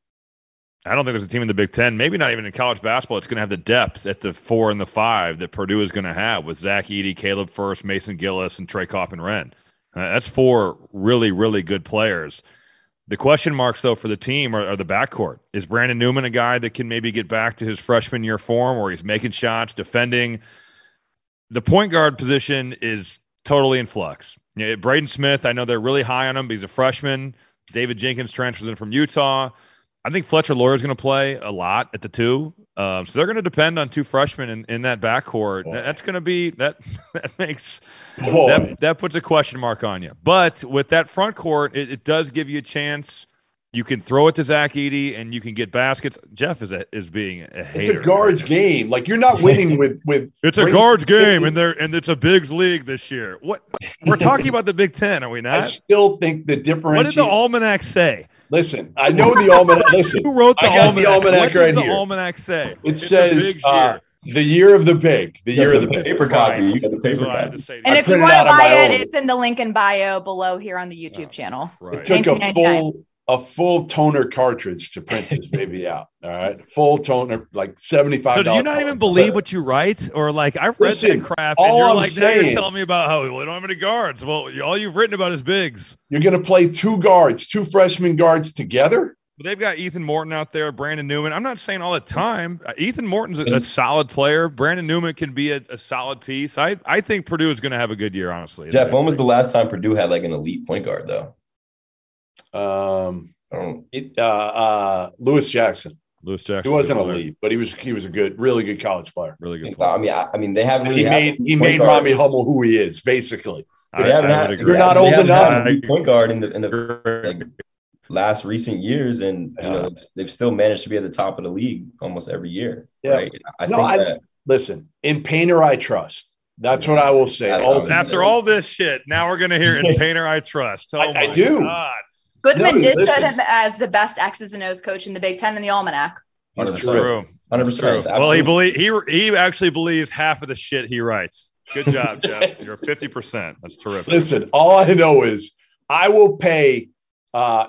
I don't think there's a team in the Big Ten, maybe not even in college basketball. It's going to have the depth at the four and the five that Purdue is going to have with Zach Edey, Caleb Furst, Mason Gillis, and Trey Kaufman-Renn. Uh, that's four really, really good players. The question marks, though, for the team are, are the backcourt. Is Brandon Newman a guy that can maybe get back to his freshman year form where he's making shots, defending? The point guard position is totally in flux. Yeah, Braden Smith, I know they're really high on him, but he's a freshman. David Jenkins transfers in from Utah. I think Fletcher Loyer is going to play a lot at the two. Um, so they're going to depend on two freshmen in, in that backcourt. Boy. That's going to be that that makes Boy. that, that puts a question mark on you. But with that front court, it, it does give you a chance. You can throw it to Zach Edey and you can get baskets. Jeff is a, is being a hater. It's a guards game. Like you're not winning with with. It's a guards game, and they're and it's a bigs league this year. What we're talking about the Big Ten, are we not? I still think the difference. What did the almanac say? Listen, I know the almanac. Listen, Who wrote the I got almanac? the almanac what right does the here. almanac say? It It's says bigs uh, the year of the pig, the year of the the paper copy. You got the paper what I have to copy. And I if you want to buy my it, it's in the link in bio below here on the YouTube channel. Right. It took a full a full toner cartridge to print this baby out. All right, full toner, like seventy five. So do you not even believe what you write, or like I've read Listen, that crap, all and you're I'm like, now you're telling me about how we don't have any guards. Well, all you've written about is bigs. You're going to play two guards, two freshman guards together. But they've got Ethan Morton out there, Brandon Newman. I'm not saying all the time. Uh, Ethan Morton's a, a solid player. Brandon Newman can be a, a solid piece. I, I think Purdue is going to have a good year, honestly. Jeff, when was the last time Purdue had like an elite point guard though? Um, I don't. it, uh, uh, Lewis Jackson. Lewis Jackson? He wasn't good player. elite, but he was he was a good, really good college player. Really good player. I mean, I, I mean, they haven't really He made a he made guard. Robbie Hummel who he is, basically. I, They haven't I had- You're not they old enough. point guard in the in the like, last recent years, and you know they've still managed to be at the top of the league almost every year. Yeah. Right? I No, think I- that Listen, in Painter, I trust. That's what I will say. I- I- After all this shit, now we're going to hear in Painter I trust. Oh I- I do. God. Goodman No, did listen. put him as the best X's and O's coach in the Big Ten in the Almanac. That's Hundred true. True. Hundred It's true. Well, he believe he he actually believes half of the shit he writes. Good job, Jeff. You're fifty percent. That's terrific. Listen, all I know is I will pay uh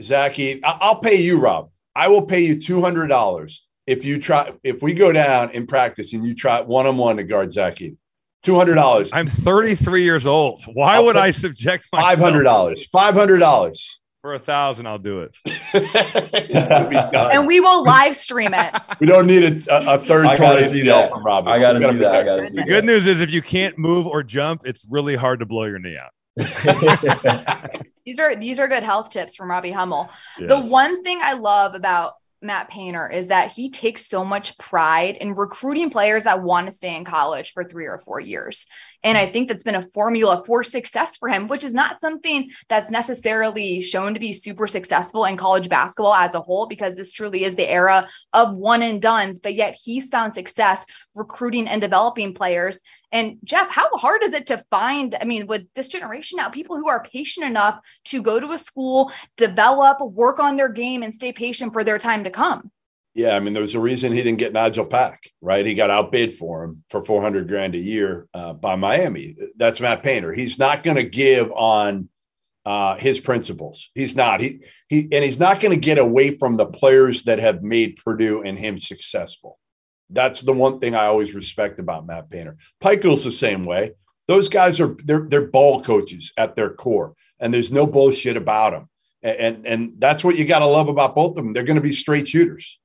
Zach Edey. I- I'll pay you, Rob. I will pay you two hundred dollars if you try if we go down in practice and you try one on one to guard Zach Edey. Two hundred dollars. I'm 33 years old. Why I'll would I subject myself Five hundred dollars. Five hundred dollars. for a thousand? I'll do it. And we will live stream it. we don't need a, a, a third I gotta see that. from Robbie. I gotta We see that. I gotta see that. The good news is if you can't move or jump, it's really hard to blow your knee out. These are these are good health tips from Robbie Hummel. The one thing I love about Matt Painter is that he takes so much pride in recruiting players that want to stay in college for three or four years. And I think that's been a formula for success for him, which is not something that's necessarily shown to be super successful in college basketball as a whole, because this truly is the era of one and dones. But yet he's found success recruiting and developing players. And Jeff, how hard is it to find? I mean, with this generation now, people who are patient enough to go to a school, develop, work on their game, and stay patient for their time to come. Yeah, I mean, there was a reason he didn't get Nigel Pack, right? He got outbid for him for 400 grand a year uh, by Miami. That's Matt Painter. He's not going to give on uh, his principles. He's not. He he and he's not going to get away from the players that have made Purdue and him successful. That's the one thing I always respect about Matt Painter. Pikiell's the same way. Those guys are they're they're ball coaches at their core, and there's no bullshit about them. And and, and that's what you got to love about both of them. They're going to be straight shooters.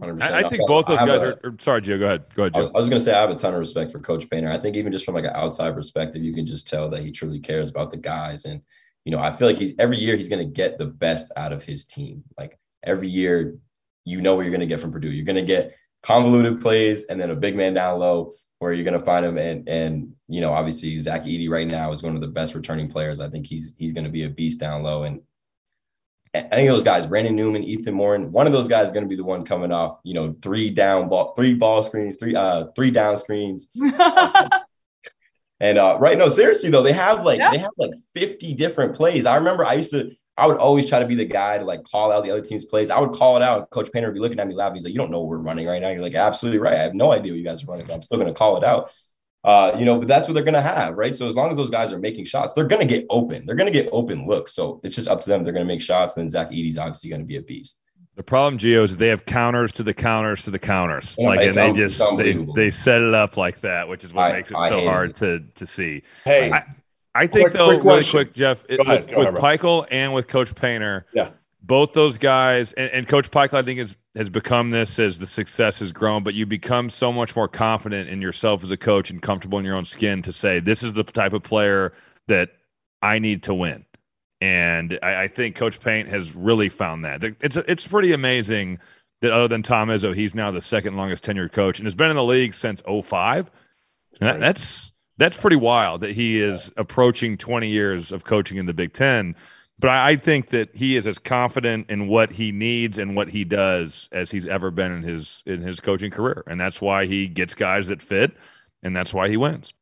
100%. I, I think both those guys a- are, are. Sorry, Geo. Go ahead. Go ahead, I was, Geo. I was going to say I have a ton of respect for Coach Painter. I think even just from like an outside perspective, you can just tell that he truly cares about the guys. And you know, I feel like he's every year he's going to get the best out of his team. Like every year, you know what you're going to get from Purdue. You're going to get convoluted plays and then a big man down low where you're going to find him. And and you know, obviously Zach Edey right now is one of the best returning players. I think he's he's going to be a beast down low. And any of those guys, Brandon Newman, Ethan Morton, one of those guys is going to be the one coming off, you know, three down ball, three ball screens, three uh three down screens. And uh right, no, seriously though, they have like Yeah. they have like 50 different plays. I remember I used to I would always try to be the guy to like call out the other team's plays. I would call it out. Coach Painter would be looking at me laughing. He's like, You don't know what we're running right now. You're like, absolutely right. I have no idea what you guys are running, but I'm still gonna call it out. Uh, you know, but that's what they're gonna have, right? So as long as those guys are making shots, they're gonna get open. They're gonna get open looks. So it's just up to them. They're gonna make shots, and then Zach Edey's obviously gonna be a beast. The problem, Geo, is they have counters to the counters to the counters. Yeah, like, and they just they, they set it up like that, which is what I- makes it I so hard it. to to see. Hey, I- I think Quick- though, quick really question. quick, Jeff, it, ahead, with, with. Pikiell and with Coach Painter, Yeah. both those guys, and, and Coach Pikiell, I think, is, has become this as the success has grown. But you become so much more confident in yourself as a coach and comfortable in your own skin to say, "This is the type of player that I need to win." And I, I think Coach Paint has really found that. It's it's pretty amazing that other than Tom Izzo, he's now the second longest tenured coach and has been in the league since 05. That- that's that's pretty wild that he is approaching 20 years of coaching in the Big Ten. But I, I think that he is as confident in what he needs and what he does as he's ever been in his in his coaching career, and that's why he gets guys that fit, and that's why he wins.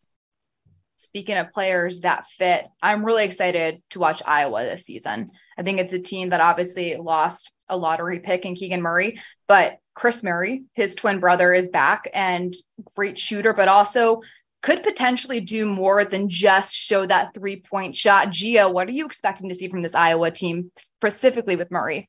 Speaking of players that fit, I'm really excited to watch Iowa this season. I think it's a team that obviously lost a lottery pick in Keegan Murray, but Kris Murray, his twin brother, is back and great shooter, but also could potentially do more than just show that three point shot. Geo, what are you expecting to see from this Iowa team, specifically with Murray?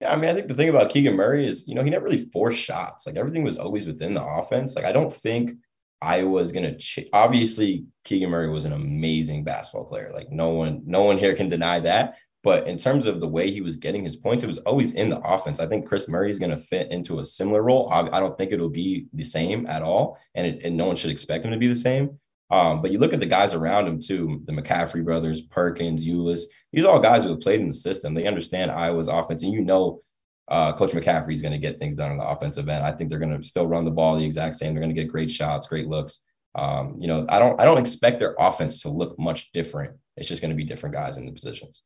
Yeah, I mean, I think the thing about Keegan Murray is, you know, he never really forced shots. Like everything was always within the offense. Like I don't think Iowa's gonna. Ch- Obviously, Keegan Murray was an amazing basketball player. Like no one, no one here can deny that. But in terms of the way he was getting his points, it was always in the offense. I think Kris Murray is going to fit into a similar role. I, I don't think it'll be the same at all, and, it, and no one should expect him to be the same. Um, but you look at the guys around him too, the McCaffery brothers, Perkins, Ulis. These are all guys who have played in the system. They understand Iowa's offense, and you know, uh, Coach McCaffery is going to get things done on the offensive end. I think they're going to still run the ball the exact same. They're going to get great shots, great looks. Um, you know, I don't, I don't expect their offense to look much different. It's just going to be different guys in the positions.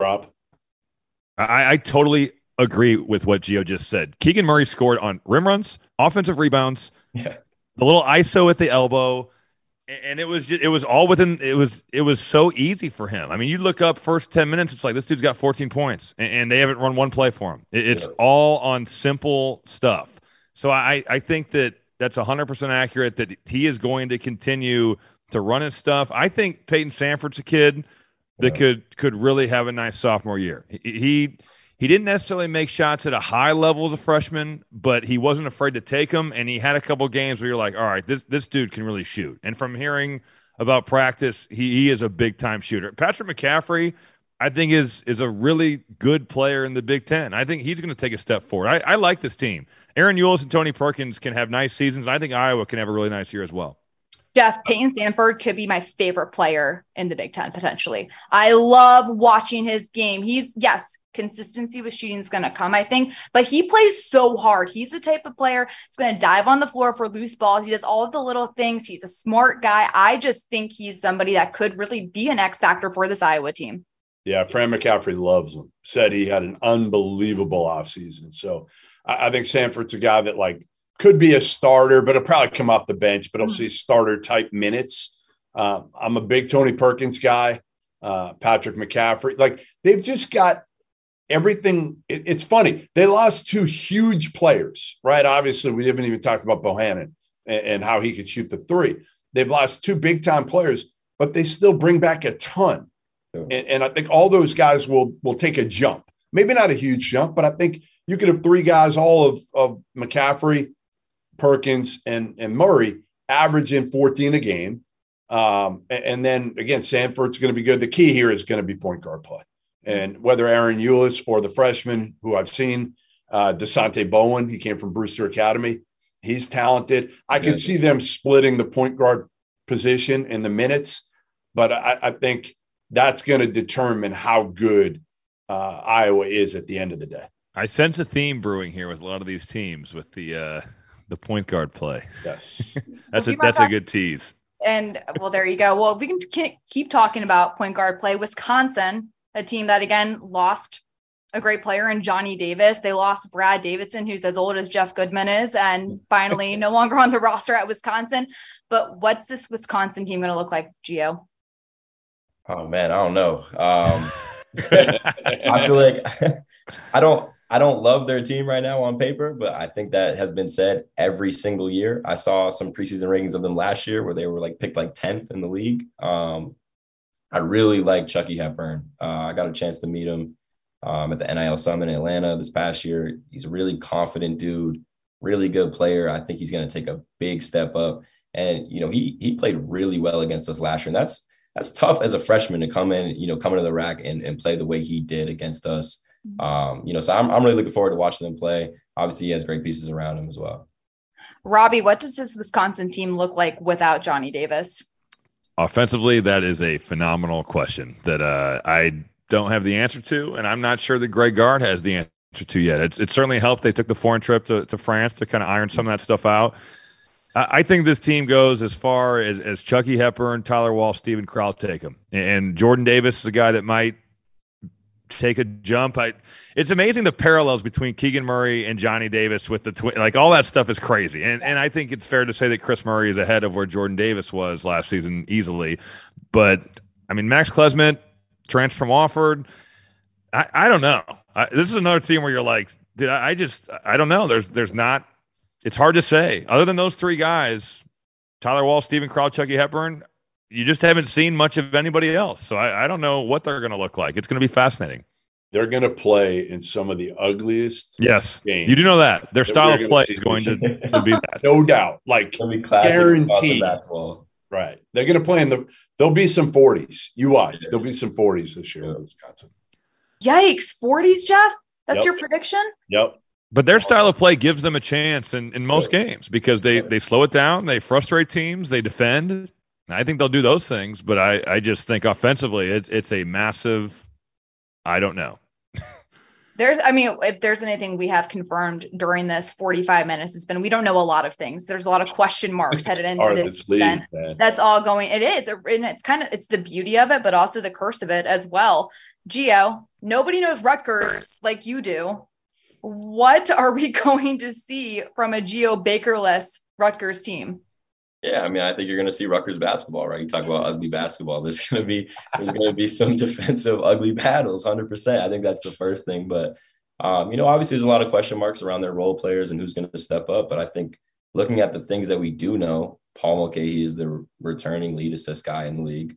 Rob. I, I totally agree with what Geo just said. Keegan Murray scored on rim runs, offensive rebounds, Yeah. the little ISO at the elbow, and it was just, it was all within it was it was so easy for him. I mean, you look up first ten minutes, it's like this dude's got 14 points, and, and they haven't run one play for him. It- it's Yeah. all on simple stuff. So I I think that that's 100 percent accurate. That he is going to continue to run his stuff. I think Payton Sandfort's a kid that could could really have a nice sophomore year. He, he didn't necessarily make shots at a high level as a freshman, but he wasn't afraid to take them. And he had a couple games where you're like, all right, this this dude can really shoot. And from hearing about practice, he, he is a big time shooter. Patrick McCaffery, I think is is a really good player in the Big Ten. I think he's going to take a step forward. I, I like this team. Ahron Ulis and Tony Perkins can have nice seasons. And I think Iowa can have a really nice year as well. Jeff Payton Sandfort could be my favorite player in the Big Ten potentially. I love watching his game. He's yes, consistency with shooting is going to come, I think, but he plays so hard. He's the type of player that's going to dive on the floor for loose balls. He does all of the little things. He's a smart guy. I just think he's somebody that could really be an X factor for this Iowa team. Yeah, Fran McCaffery loves him. Said he had an unbelievable offseason. So I, I think Sandfort's a guy that like could be a starter, but it'll probably come off the bench, but I'll see starter type minutes. Uh, I'm a big Tony Perkins guy, uh, Patrick McCaffery. Like they've just got everything. It, it's funny. They lost two huge players, right? Obviously, we haven't even talked about Bohannon and, and how he could shoot the three. They've lost two big time players, but they still bring back a ton. And, and I think all those guys will will take a jump. Maybe not a huge jump, but I think you could have three guys, all of, of McCaffery, Perkins, and, and Murray, averaging 14 a game. Um, and, and then again, Sandfort's going to be good. The key here is going to be point guard play. And whether Ahron Ulis or the freshman who I've seen, Uh, Dasonte Bowen, he came from Brewster Academy. He's talented. I Yeah. could see them splitting the point guard position in the minutes, but I, I think that's going to determine how good uh, Iowa is at the end of the day. I sense a theme brewing here with a lot of these teams with the uh, the point guard play. Yes. That's Well, a we might that's a good tease. And well, there you go. Well, we can k- keep talking about point guard play. Wisconsin, a team that again lost a great player in Johnny Davis. They lost Brad Davison, who's as old as Jeff Goodman is, and finally no longer on the roster at Wisconsin. But what's this Wisconsin team going to look like, Geo? Oh man, I don't know. Um, I feel like I don't I don't love their team right now on paper, but I think that has been said every single year. I saw some preseason ratings of them last year where they were like picked like 10th in the league. Um, I really like Chucky Hepburn. Uh, I got a chance to meet him um, at the NIL Summit in Atlanta this past year. He's a really confident dude, really good player. I think he's going to take a big step up. And you know, he he played really well against us last year. And that's that's tough as a freshman to come in, you know, come into the rack and, and play the way he did against us. Um, you know, so I'm, I'm really looking forward to watching them play. Obviously, he has great pieces around him as well. Robbie, what does this Wisconsin team look like without Johnny Davis? Offensively, that is a phenomenal question that uh, I don't have the answer to, and I'm not sure that Greg Gard has the answer to yet. It's it certainly helped. They took the foreign trip to, to France to kind of iron some of that stuff out. I I think this team goes as far as, as Chucky Hepburn, Tyler Wahl, Steven Crowl take them, and Jordan Davis is a guy that might take a jump. I, it's amazing the parallels between Keegan Murray and Johnny Davis with the twin. Like all that stuff is crazy, and and I think it's fair to say that Kris Murray is ahead of where Jordan Davis was last season easily. But I mean, Max Klesmit transfer from Wofford. I, I don't know. I, this is another team where you're like, did I, I just I don't know. There's there's not. It's hard to say. Other than those three guys, Tyler Wahl, Stephen Chucky Hepburn, you just haven't seen much of anybody else. So I, I don't know what they're going to look like. It's going to be fascinating. They're going to play in some of the ugliest, Yes, Games you do know that their that style of play is going to, to be that. no doubt. Like It's be Guaranteed. basketball. Right. They're going to play in the, there'll be some 40s. You watch. Yeah. There'll be some 40s this year Yeah. in Wisconsin. Yikes, 40s, Jeff? That's Yep. your prediction? Yep. But their style of play gives them a chance in, in most games because they they slow it down, they frustrate teams, they defend. And I think they'll do those things, but I, I just think offensively it, it's a massive. I don't know. There's, I mean, if there's anything we have confirmed during this 45 minutes, it's been we don't know a lot of things. There's a lot of question marks headed into Part this this league, event. man. That's all going. It is, and it's kind of it's the beauty of it, but also the curse of it as well. Geo, nobody knows Rutgers like you do. What are we going to see from a Geo Bakerless Rutgers team? Yeah, I mean, I think you're going to see Rutgers basketball, right? You talk about ugly basketball. There's going to be there's going to be some defensive ugly battles, hundred percent. I think that's the first thing. But um, you know, obviously, there's a lot of question marks around their role players and who's going to step up. But I think looking at the things that we do know, Paul Mulcahy is the returning lead assist guy in the league.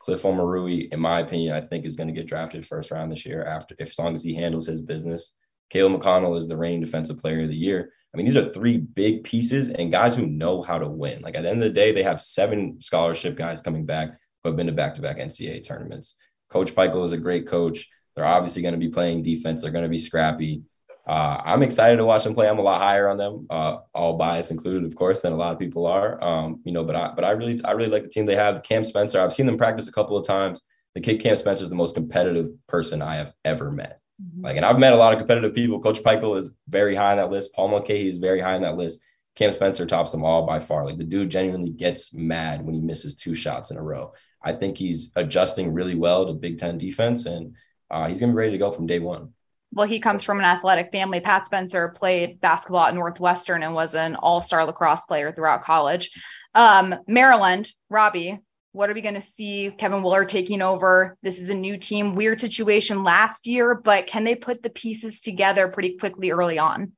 Cliff Omoruyi, in my opinion, I think is going to get drafted first round this year after, if as long as he handles his business. Caleb McConnell is the reigning defensive player of the year. I mean, these are three big pieces and guys who know how to win. Like at the end of the day, they have seven scholarship guys coming back who have been to back-to-back NCAA tournaments. Coach Pikiell is a great coach. They're obviously going to be playing defense. They're going to be scrappy. Uh, I'm excited to watch them play. I'm a lot higher on them, uh, all bias included, of course, than a lot of people are. Um, you know, but I, but I really, I really like the team they have. Cam Spencer. I've seen them practice a couple of times. The kid Cam Spencer is the most competitive person I have ever met. Like, and I've met a lot of competitive people. Coach Pikiell is very high on that list. Paul Mulcahy is very high on that list. Cam Spencer tops them all by far. Like the dude genuinely gets mad when he misses two shots in a row. I think he's adjusting really well to Big Ten defense, and uh, he's gonna be ready to go from day one. Well, he comes from an athletic family. Pat Spencer played basketball at Northwestern and was an all-star lacrosse player throughout college. Um, Maryland, Robbie, what are we going to see? Kevin Willard taking over. This is a new team. Weird situation last year, but can they put the pieces together pretty quickly early on?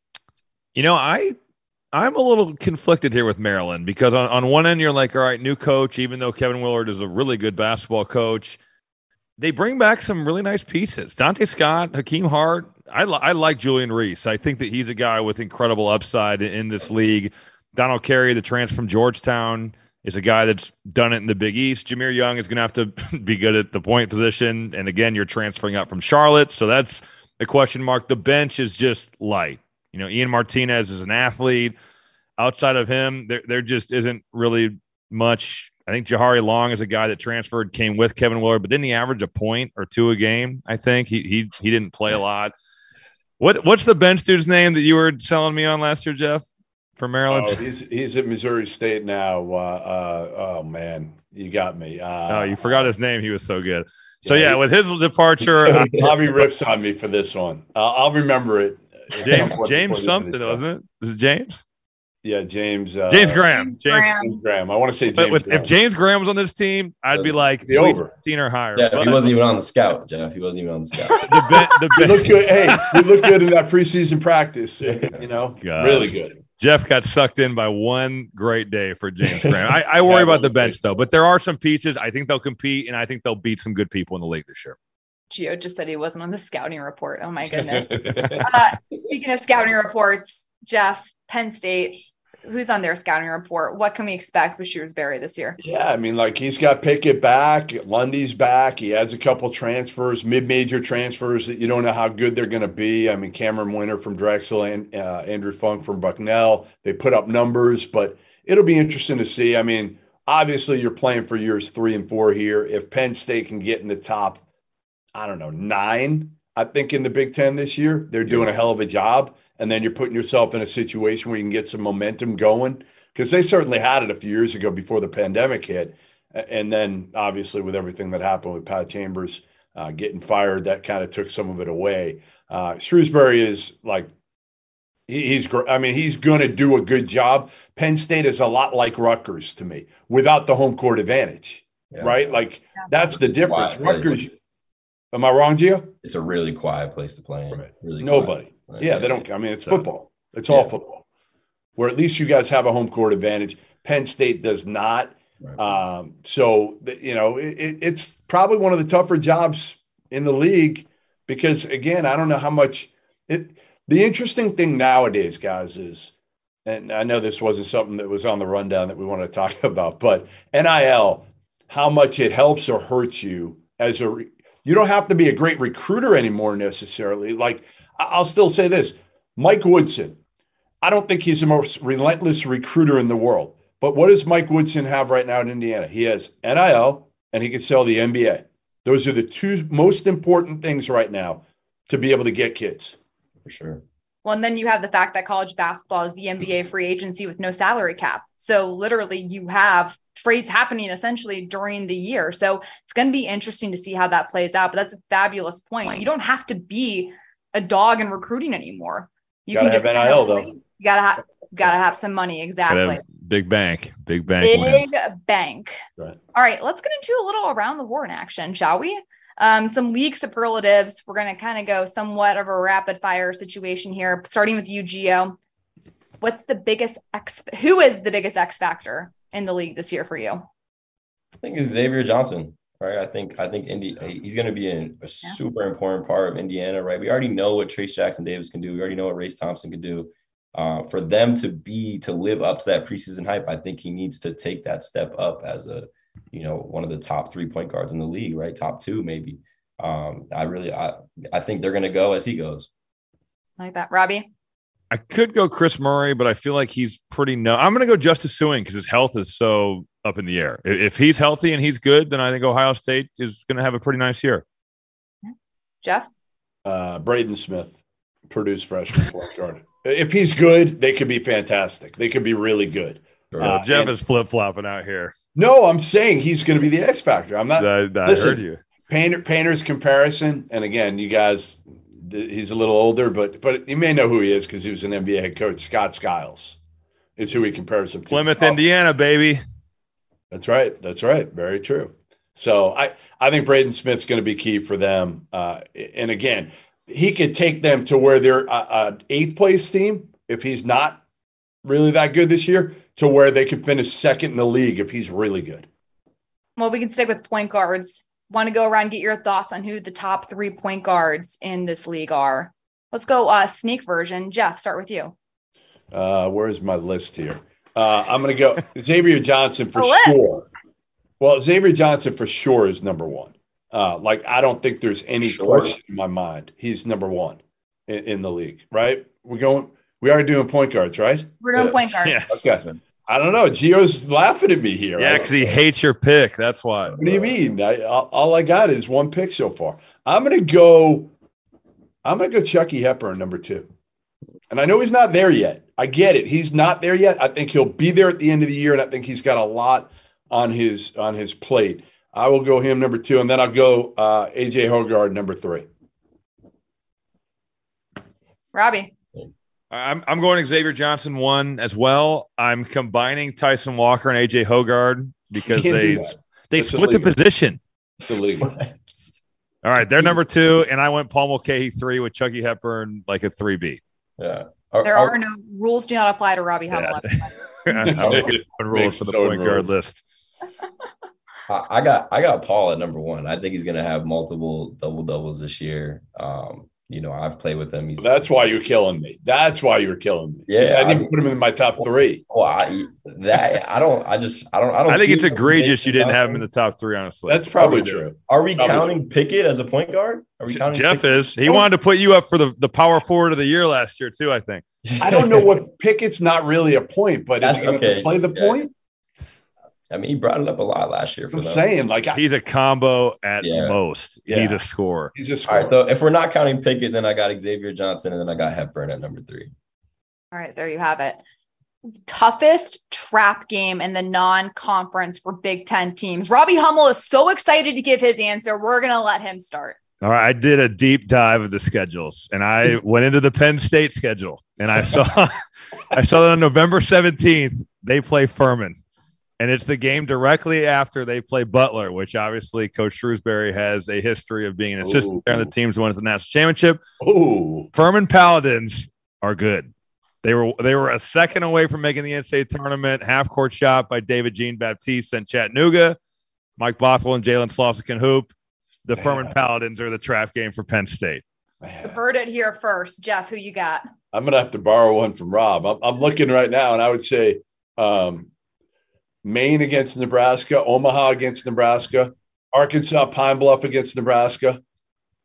You know, I I'm a little conflicted here with Maryland because on, on one end you're like, all right, new coach, even though Kevin Willard is a really good basketball coach, they bring back some really nice pieces. Donta Scott, Hakeem Hart. I, li- I like Julian Reese. I think that he's a guy with incredible upside in, in this league. Donald Carey, the transfer from Georgetown, is a guy that's done it in the Big East. Jahmir Young is going to have to be good at the point position. And again, you're transferring up from Charlotte. So that's a question mark. The bench is just light. You know, Ian Martinez is an athlete. Outside of him, there, there just isn't really much. I think Jahari Long is a guy that transferred, came with Kevin Willard, but didn't he average a point or two a game? I think he he he didn't play a lot. What what's the bench dude's name that you were selling me on last year, Jeff, for Maryland? Oh, he's, he's at Missouri State now. Uh, uh, oh man, you got me. Uh, oh, you forgot his name. He was so good. So Yeah, yeah, he- with his departure, uh, Bobby riffs on me for this one. Uh, I'll remember it. at some James, James before the end of something, wasn't it? Is it James? Yeah, James. Uh, James Graham. James James. Graham. James Graham. I want to say But James. with, if James Graham was on this team, I'd be like Be over. 16 or higher. Yeah, But he wasn't even on the scout, Jeff. He wasn't even on the scout. the ben, the you look good. Hey, you look good in that preseason practice. You know, Gosh. really good. Jeff got sucked in by one great day for James Graham. I, I worry about the bench though, but there are some pieces. I think they'll compete, and I think they'll beat some good people in the league this year. Geo just said he wasn't on the scouting report. Oh my goodness. uh, speaking of scouting reports, Jeff, Penn State, who's on their scouting report? What can we expect with Shrewsberry this year? Yeah, I mean, like he's got Pickett back, Lundy's back. He adds a couple transfers, mid-major transfers that you don't know how good they're going to be. I mean, Camren Wynter from Drexel and uh, Andrew Funk from Bucknell. They put up numbers, but it'll be interesting to see. I mean, obviously, you're playing for years three and four here. If Penn State can get in the top, I don't know, nine, I think in the Big Ten this year, they're doing a hell of a job. And then you're putting yourself in a situation where you can get some momentum going because they certainly had it a few years ago before the pandemic hit. And then obviously with everything that happened with Pat Chambers uh, getting fired, that kind of took some of it away. Uh, Shrewsberry is like, he- he's great. I mean, he's going to do a good job. Penn State is a lot like Rutgers to me without the home court advantage, Yeah. right? Like that's the difference. Quiet place. Rutgers, am I wrong, Geo? It's a really quiet place to play in. Right. Really Nobody. quiet. Like, Yeah, they don't. I mean, it's So- football. It's all Yeah. football. Where at least you guys have a home court advantage. Penn State does not. Right. Um, so you know, it, it- it's probably one of the tougher jobs in the league because again, I don't know how much it. The interesting thing nowadays, guys, is, and I know this wasn't something that was on the rundown that we want to talk about, but NIL, how much it helps or hurts you as a. You don't have to be a great recruiter anymore necessarily. Like I'll still say this, Mike Woodson. I don't think he's the most relentless recruiter in the world. But what does Mike Woodson have right now in Indiana? He has NIL and he can sell the NBA. Those are the two most important things right now to be able to get kids. for sure. Well, and then you have the fact that college basketball is the NBA mm-hmm. free agency with no salary cap. So literally, you have trades happening essentially during the year. So it's going to be interesting to see how that plays out. But that's a fabulous point. You don't have to be a dog in recruiting anymore. You Gotta can just have kind NIL, though. You gotta have gotta have some money exactly. Big bank, big bank. Big wins. bank. Right. All right, let's get into a little around the horn action, shall we? Um, some league superlatives. We're going to kind of go somewhat of a rapid fire situation here, starting with you, Geo. What's the biggest X? Who is the biggest X factor in the league this year for you? I think it's Xavier Johnson, right? I think I think Indy he's going to be in a super important part of Indiana, right? We already know what Trayce Jackson Davis can do. We already know what Race Thompson can do. Uh, for them to be to live up to that preseason hype, I think he needs to take that step up as a you know one of the top three point guards in the league, right? Top two maybe. Um, I really I I think they're going to go as he goes. Like that, Robbie? I could go Kris Murray, but I feel like he's pretty no. I'm going to go Justice Sueing because his health is so up in the air. If he's healthy and he's good, then I think Ohio State is going to have a pretty nice year. Jeff? Uh, Braden Smith, Purdue's freshman point guard. If he's good, they could be fantastic. They could be really good. Uh, Jeff and- is flip flopping out here. No, I'm saying he's going to be the X factor. I'm not. I, I listen, heard you. Painter Painter's comparison, and again, you guys, th- he's a little older, but but you may know who he is because he was an NBA head coach. Scott Skiles is who he compares him to. Plymouth, Oh, Indiana, baby. That's right. That's right. Very true. So I I think Braden Smith's going to be key for them. Uh, and again, he could take them to where they're a, a eighth place team if he's not really that good this year, to where they could finish second in the league if he's really good. Well, we can stick with point guards. Want to go around and get your thoughts on who the top three point guards in this league are? Let's go uh sneak version. Jeff, start with you. Uh, where's my list here? Uh, I'm going to go Xavier Johnson for sure. Well, Xavier Johnson for sure is number one. Uh, like I don't think there's any Sure. question in my mind. He's number one in, in the league, right? We're going. We are doing point guards, right? We're doing Yeah. point guards. Yeah, Okay. I don't know. Geo's laughing at me here. yeah, I- because he hates your pick. That's why. What do you mean? I, all all I got is one pick so far. I'm gonna go. I'm gonna go Chucky Hepburn number two, and I know he's not there yet. I get it. He's not there yet. I think he'll be there at the end of the year, and I think he's got a lot on his on his plate. I will go him number two, and then I'll go uh, AJ Hoggard number three. Robbie. I'm I'm going Xavier Johnson one as well. I'm combining Tyson Walker and AJ Hoggard because Can't they they That's split the position. It's illegal. All right, they're number two, and I went Paul Mulcahy three with Chucky Hepburn like a three B. Yeah. Are- There are- are no rules do not apply to Robbie Hummel. rules for the his own point guard list. I I got I got Paul at number one. I think he's gonna have multiple double doubles this year. Um, you know, I've played with him. He's That's why you're killing me. That's why you're killing me. Yeah, I didn't I- put him in my top three. well, I, that I don't. I just I don't. I don't. I think see it's egregious you didn't have him in the top three. Honestly, That's probably do. true. Are we Probably. counting Pickett as a point guard? Are we counting Jeff Pickett? is. He wanted to put you up for the, the power forward of the year last year too. I think. I don't know what Pickett's not really a point, but is he going to okay. play the Yeah. point? I mean, he brought it up a lot last year for I'm them. saying, like, He's a combo at Yeah. most. Yeah. He's a scorer. he's just All right. So if we're not counting Pickett, then I got Xavier Johnson, and then I got Hepburn at number three. All right, there you have it. Toughest trap game in the non-conference for Big Ten teams. Robbie Hummel is so excited to give his answer. We're gonna let him start. All right, I did a deep dive of the schedules, and I went into the Penn State schedule, and I saw, I saw that on November seventeenth they play Furman, and it's the game directly after they play Butler, which obviously Coach Shrewsberry has a history of being an assistant there on the teams who won the national championship. oh, Furman Paladins are good. They were they were a second away from making the NCAA tournament. Half court shot by David Jean Baptiste sent Chattanooga. Mike Bothwell and Jalen Slawson can hoop. The Furman Man. Paladins are the trap game for Penn State. You man. heard it here first. Jeff, who you got? I'm going to have to borrow one from Rob. I'm, I'm looking right now, and I would say um, Maine against Nebraska, Omaha against Nebraska, Arkansas Pine Bluff against Nebraska.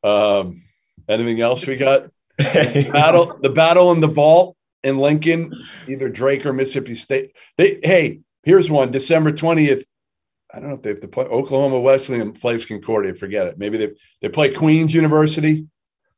Um, anything else we got? battle the battle in the vault in Lincoln, either Drake or Mississippi State. They hey, here's one December 20th. I don't know if they have to play Oklahoma Wesleyan plays Concordia. Forget it. Maybe they they play Queens University.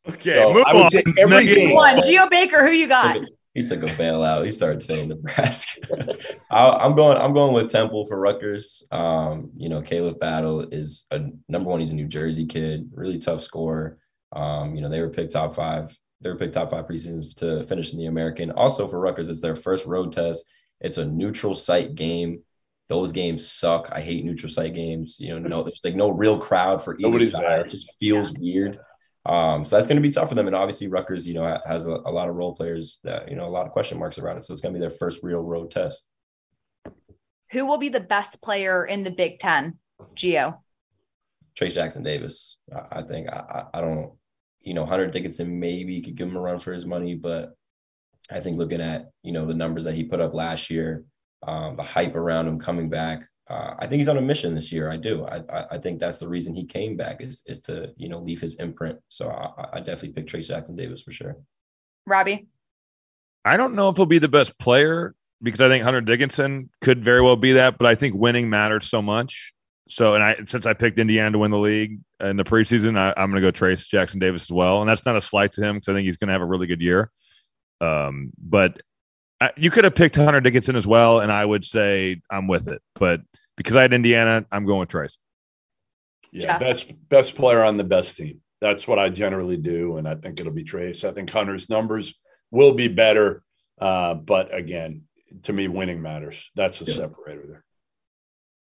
Okay, So, move I would on. say every Meghan. game- One, Geo Baker, who you got? He took a bailout. He started saying Nebraska. I, I'm going. I'm going with Temple for Rutgers. Um, you know, Khalif Battle is a number one. He's a New Jersey kid, really tough scorer. Um, you know, they were picked top five. They were picked top five preseasons to finish in the American. Also for Rutgers, it's their first road test. It's a neutral site game. Those games suck. I hate neutral site games. You know, no, there's like no real crowd for either Nobody's side. there. It just feels weird. Um, so that's going to be tough for them. And obviously, Rutgers, you know, has a, a lot of role players that you know a lot of question marks around it. So it's going to be their first real road test. Who will be the best player in the Big Ten? Geo. Trayce Jackson Davis. I, I think I, I I don't, you know, Hunter Dickinson maybe could give him a run for his money, but I think looking at you know the numbers that he put up last year, um, the hype around him coming back, uh, I think he's on a mission this year. I do. I, I I think that's the reason he came back is is to you know leave his imprint. So I, I definitely pick Trayce Jackson Davis for sure. Robbie. I don't know if he'll be the best player because I think Hunter Dickinson could very well be that, but I think winning matters so much. So, and I since I picked Indiana to win the league in the preseason, I, I'm going to go Trayce Jackson Davis as well, and that's not a slight to him because I think he's going to have a really good year. Um, but I, you could have picked Hunter Dickinson as well, and I would say I'm with it. But because I had Indiana, I'm going with Trayce. Yeah, Yeah. best best player on the best team. That's what I generally do, and I think it'll be Trayce. I think Hunter's numbers will be better, uh, but again, to me, winning matters. That's the Yeah. separator there.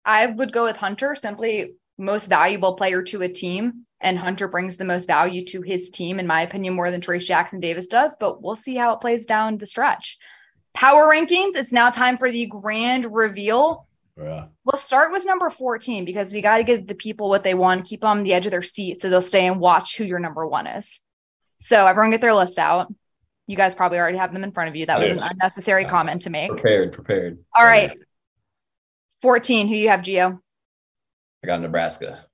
I would go with Hunter, simply most valuable player to a team. And Hunter brings the most value to his team, in my opinion, more than Trayce Jackson Davis does. But we'll see how it plays down the stretch. Power rankings. It's now time for the grand reveal. Yeah. We'll start with number 14 because we got to give the people what they want, keep them on the edge of their seat so they'll stay and watch who your number one is. So everyone get their list out. You guys probably already have them in front of you. That was an unnecessary comment to make. Prepared, prepared. All right. 14, who you have, Geo? I got Nebraska.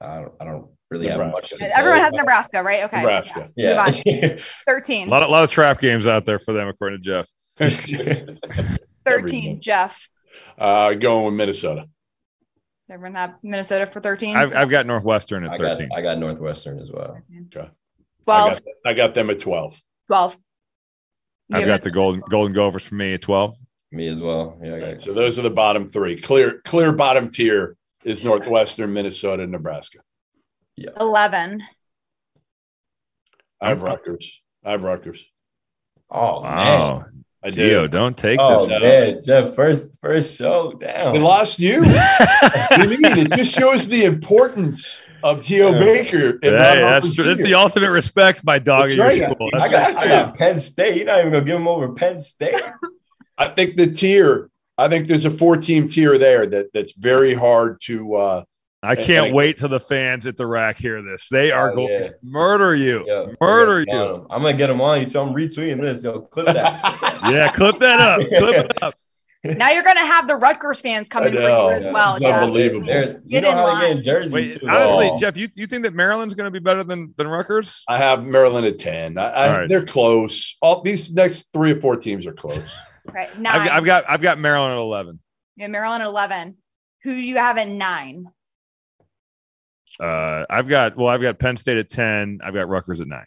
I don't, I don't really have much. To say Everyone has Nebraska, right? Okay. Nebraska. Yeah. Move 13. A lot, of, lot of trap games out there for them, according to Jeff. 13, Jeff. Uh, going with Minnesota. Everyone have Minnesota for 13. I've, I've got Northwestern at I got 13. I got Northwestern as well. I 12. got, I got them at 12. 12. You I've got the Golden Golden Gophers for me at 12. Me as well. Yeah, I got So those are the bottom three. Clear, clear bottom tier is Northwestern, Minnesota, and Nebraska. 11. I have Rutgers. I have Rutgers. Oh man. Wow. I Geo, did. don't take Oh this. man, Jeff, first first show down. We lost you. what do you mean? It just shows the importance of Geo Yeah. Baker. and Hey, that's, Marcus that's the ultimate respect by dog That's at your right. school. I That's- got, I got Penn State. You're not even gonna give him over Penn State. I think the tier. I think there's a four-team tier there that that's very hard to. uh I can't hey. wait till the fans at the RAC hear this. They are Oh, going yeah. to murder you. Yo, Murder I'm gonna get 'em you. on 'em. I'm gonna get them on you. So I'm retweeting this. Yo, clip that. Yeah, clip that up. Clip it up. Now you're going to have the Rutgers fans coming for you as Yeah, well. this is Jeff. unbelievable. They're- you Get know in how line. they get in Jersey Wait, too. honestly, Oh. Jeff, you, you think that Maryland's going to be better than than Rutgers? I have Maryland at ten. I, I, All right. They're close. All these next three or four teams are close. Okay, I've, nine. I've got I've got Maryland at 11. You have Maryland at 11. Who do you have at nine? Uh, I've got well, I've got Penn State at 10. I've got Rutgers at nine.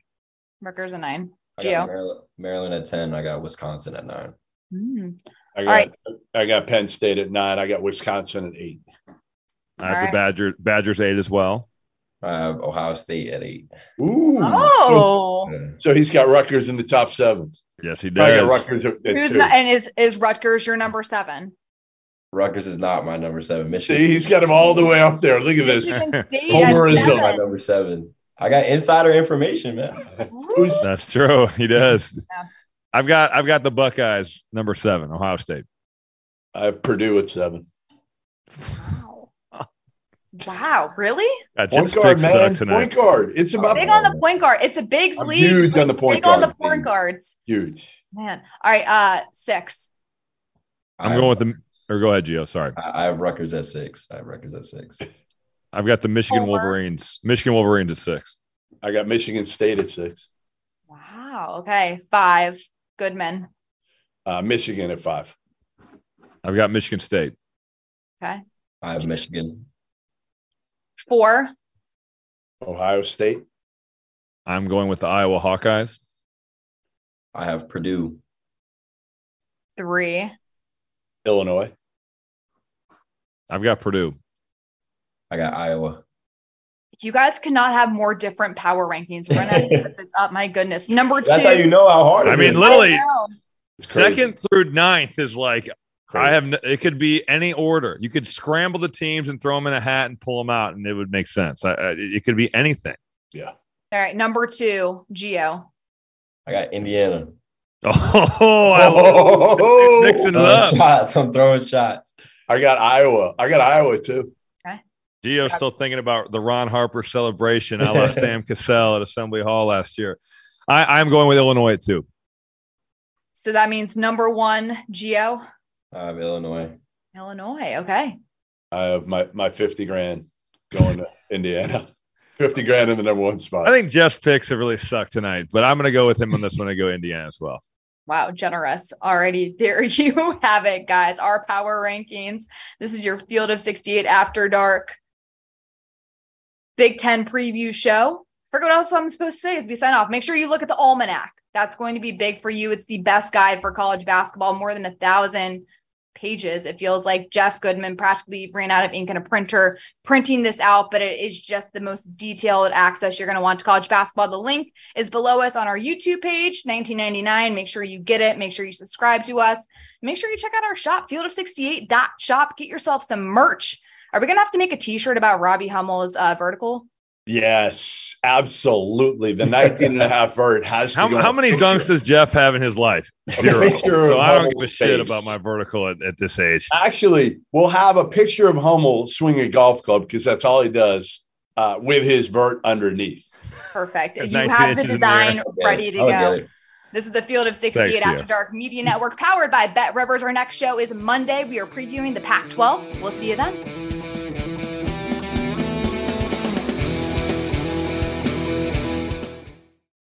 Rutgers at nine. I got Maryland, Maryland at ten. I got Wisconsin at nine. Hmm. I got, right. I got Penn State at nine. I got Wisconsin at eight. I have All the right. Badger Badgers eight as well. I have Ohio State at eight. Ooh. Oh. Yeah. So he's got Rutgers in the top seven. Yes, he I got does. Rutgers at, at Who's two. not, and is is Rutgers your number seven? Rutgers is not my number seven. Michigan. See, he's got him all the way up there. Look at this. Michigan State Homerism. is my number seven. I got insider information, man. That's true. He does. Yeah. I've got I've got the Buckeyes number seven, Ohio State. I have Purdue at seven. Wow. Wow, really? God, Point Jim's guard, man. tonight. Point guard. It's about Big on the point guard. It's a big I'm sleeve. huge on the point Big on the guard point team. guards. huge. Man. All right. Uh six. I'm going with the or go ahead, Geo. Sorry. I I have Rutgers at six. I have Rutgers at six. I've got the Michigan Homer. Wolverines. Michigan Wolverines at six. I got Michigan State at six. Wow. Okay. Five. Goodman. Uh, Michigan at five. I've got Michigan State. Okay. I have Michigan. Four. Ohio State. I'm going with the Iowa Hawkeyes. I have Purdue. Three. Illinois. I've got Purdue. I got Iowa. You guys cannot have more different power rankings. We're gonna have to put this up. My goodness. Number two. That's how you know how hard. I mean, is. literally, I know. It's crazy. second through ninth is like Crazy. I have. n- It could be any order. You could scramble the teams and throw them in a hat and pull them out, and it would make sense. I, I, it could be anything. Yeah. All right. Number two. Geo. I got Indiana. Oh, I love Oh, mixing it Throwing up. shots. I'm throwing shots. I got Iowa. I got Iowa too. Geo's still thinking about the Ron Harper celebration I lost Sam Cassell at Assembly Hall last year. I, I'm going with Illinois too. So that means number one, Geo. I have Illinois. Illinois. Okay. I have my my fifty grand going to Indiana. Fifty grand in the number one spot. I think Jeff's picks have really sucked tonight, but I'm going to go with him on this one. I go Indiana as well. Wow, generous. Already there you have it, guys. Our power rankings. This is your Field of 68 After Dark Big Ten preview show. Forget what else I'm supposed to say as we sign off. Make sure you look at the almanac. That's going to be big for you. It's the best guide for college basketball, more than a thousand pages. It feels like Jeff Goodman practically ran out of ink and a printer printing this out, but it is just the most detailed access you're going to want to college basketball. The link is below us on our YouTube page, 1999. Make sure you get it. Make sure you subscribe to us. Make sure you check out our shop, field of68.shop. Get yourself some merch. Are we going to have to make a t-shirt about Robbie Hummel's uh, vertical? Yes, absolutely. The 19 and a half vert has to How, go how many picture. dunks does Jeff have in his life? Zero. So I don't give a Hummel's shit about my vertical at, at this age. Actually, we'll have a picture of Hummel swinging a golf club because that's all he does uh, with his vert underneath. Perfect. You have the inches in the design air. I'll get ready to I'll go. get. This is the Field of 68 Thanks, After Geo. Dark Media Network, powered by Bet Rivers. Our next show is Monday. We are previewing the Pac 12. We'll see you then.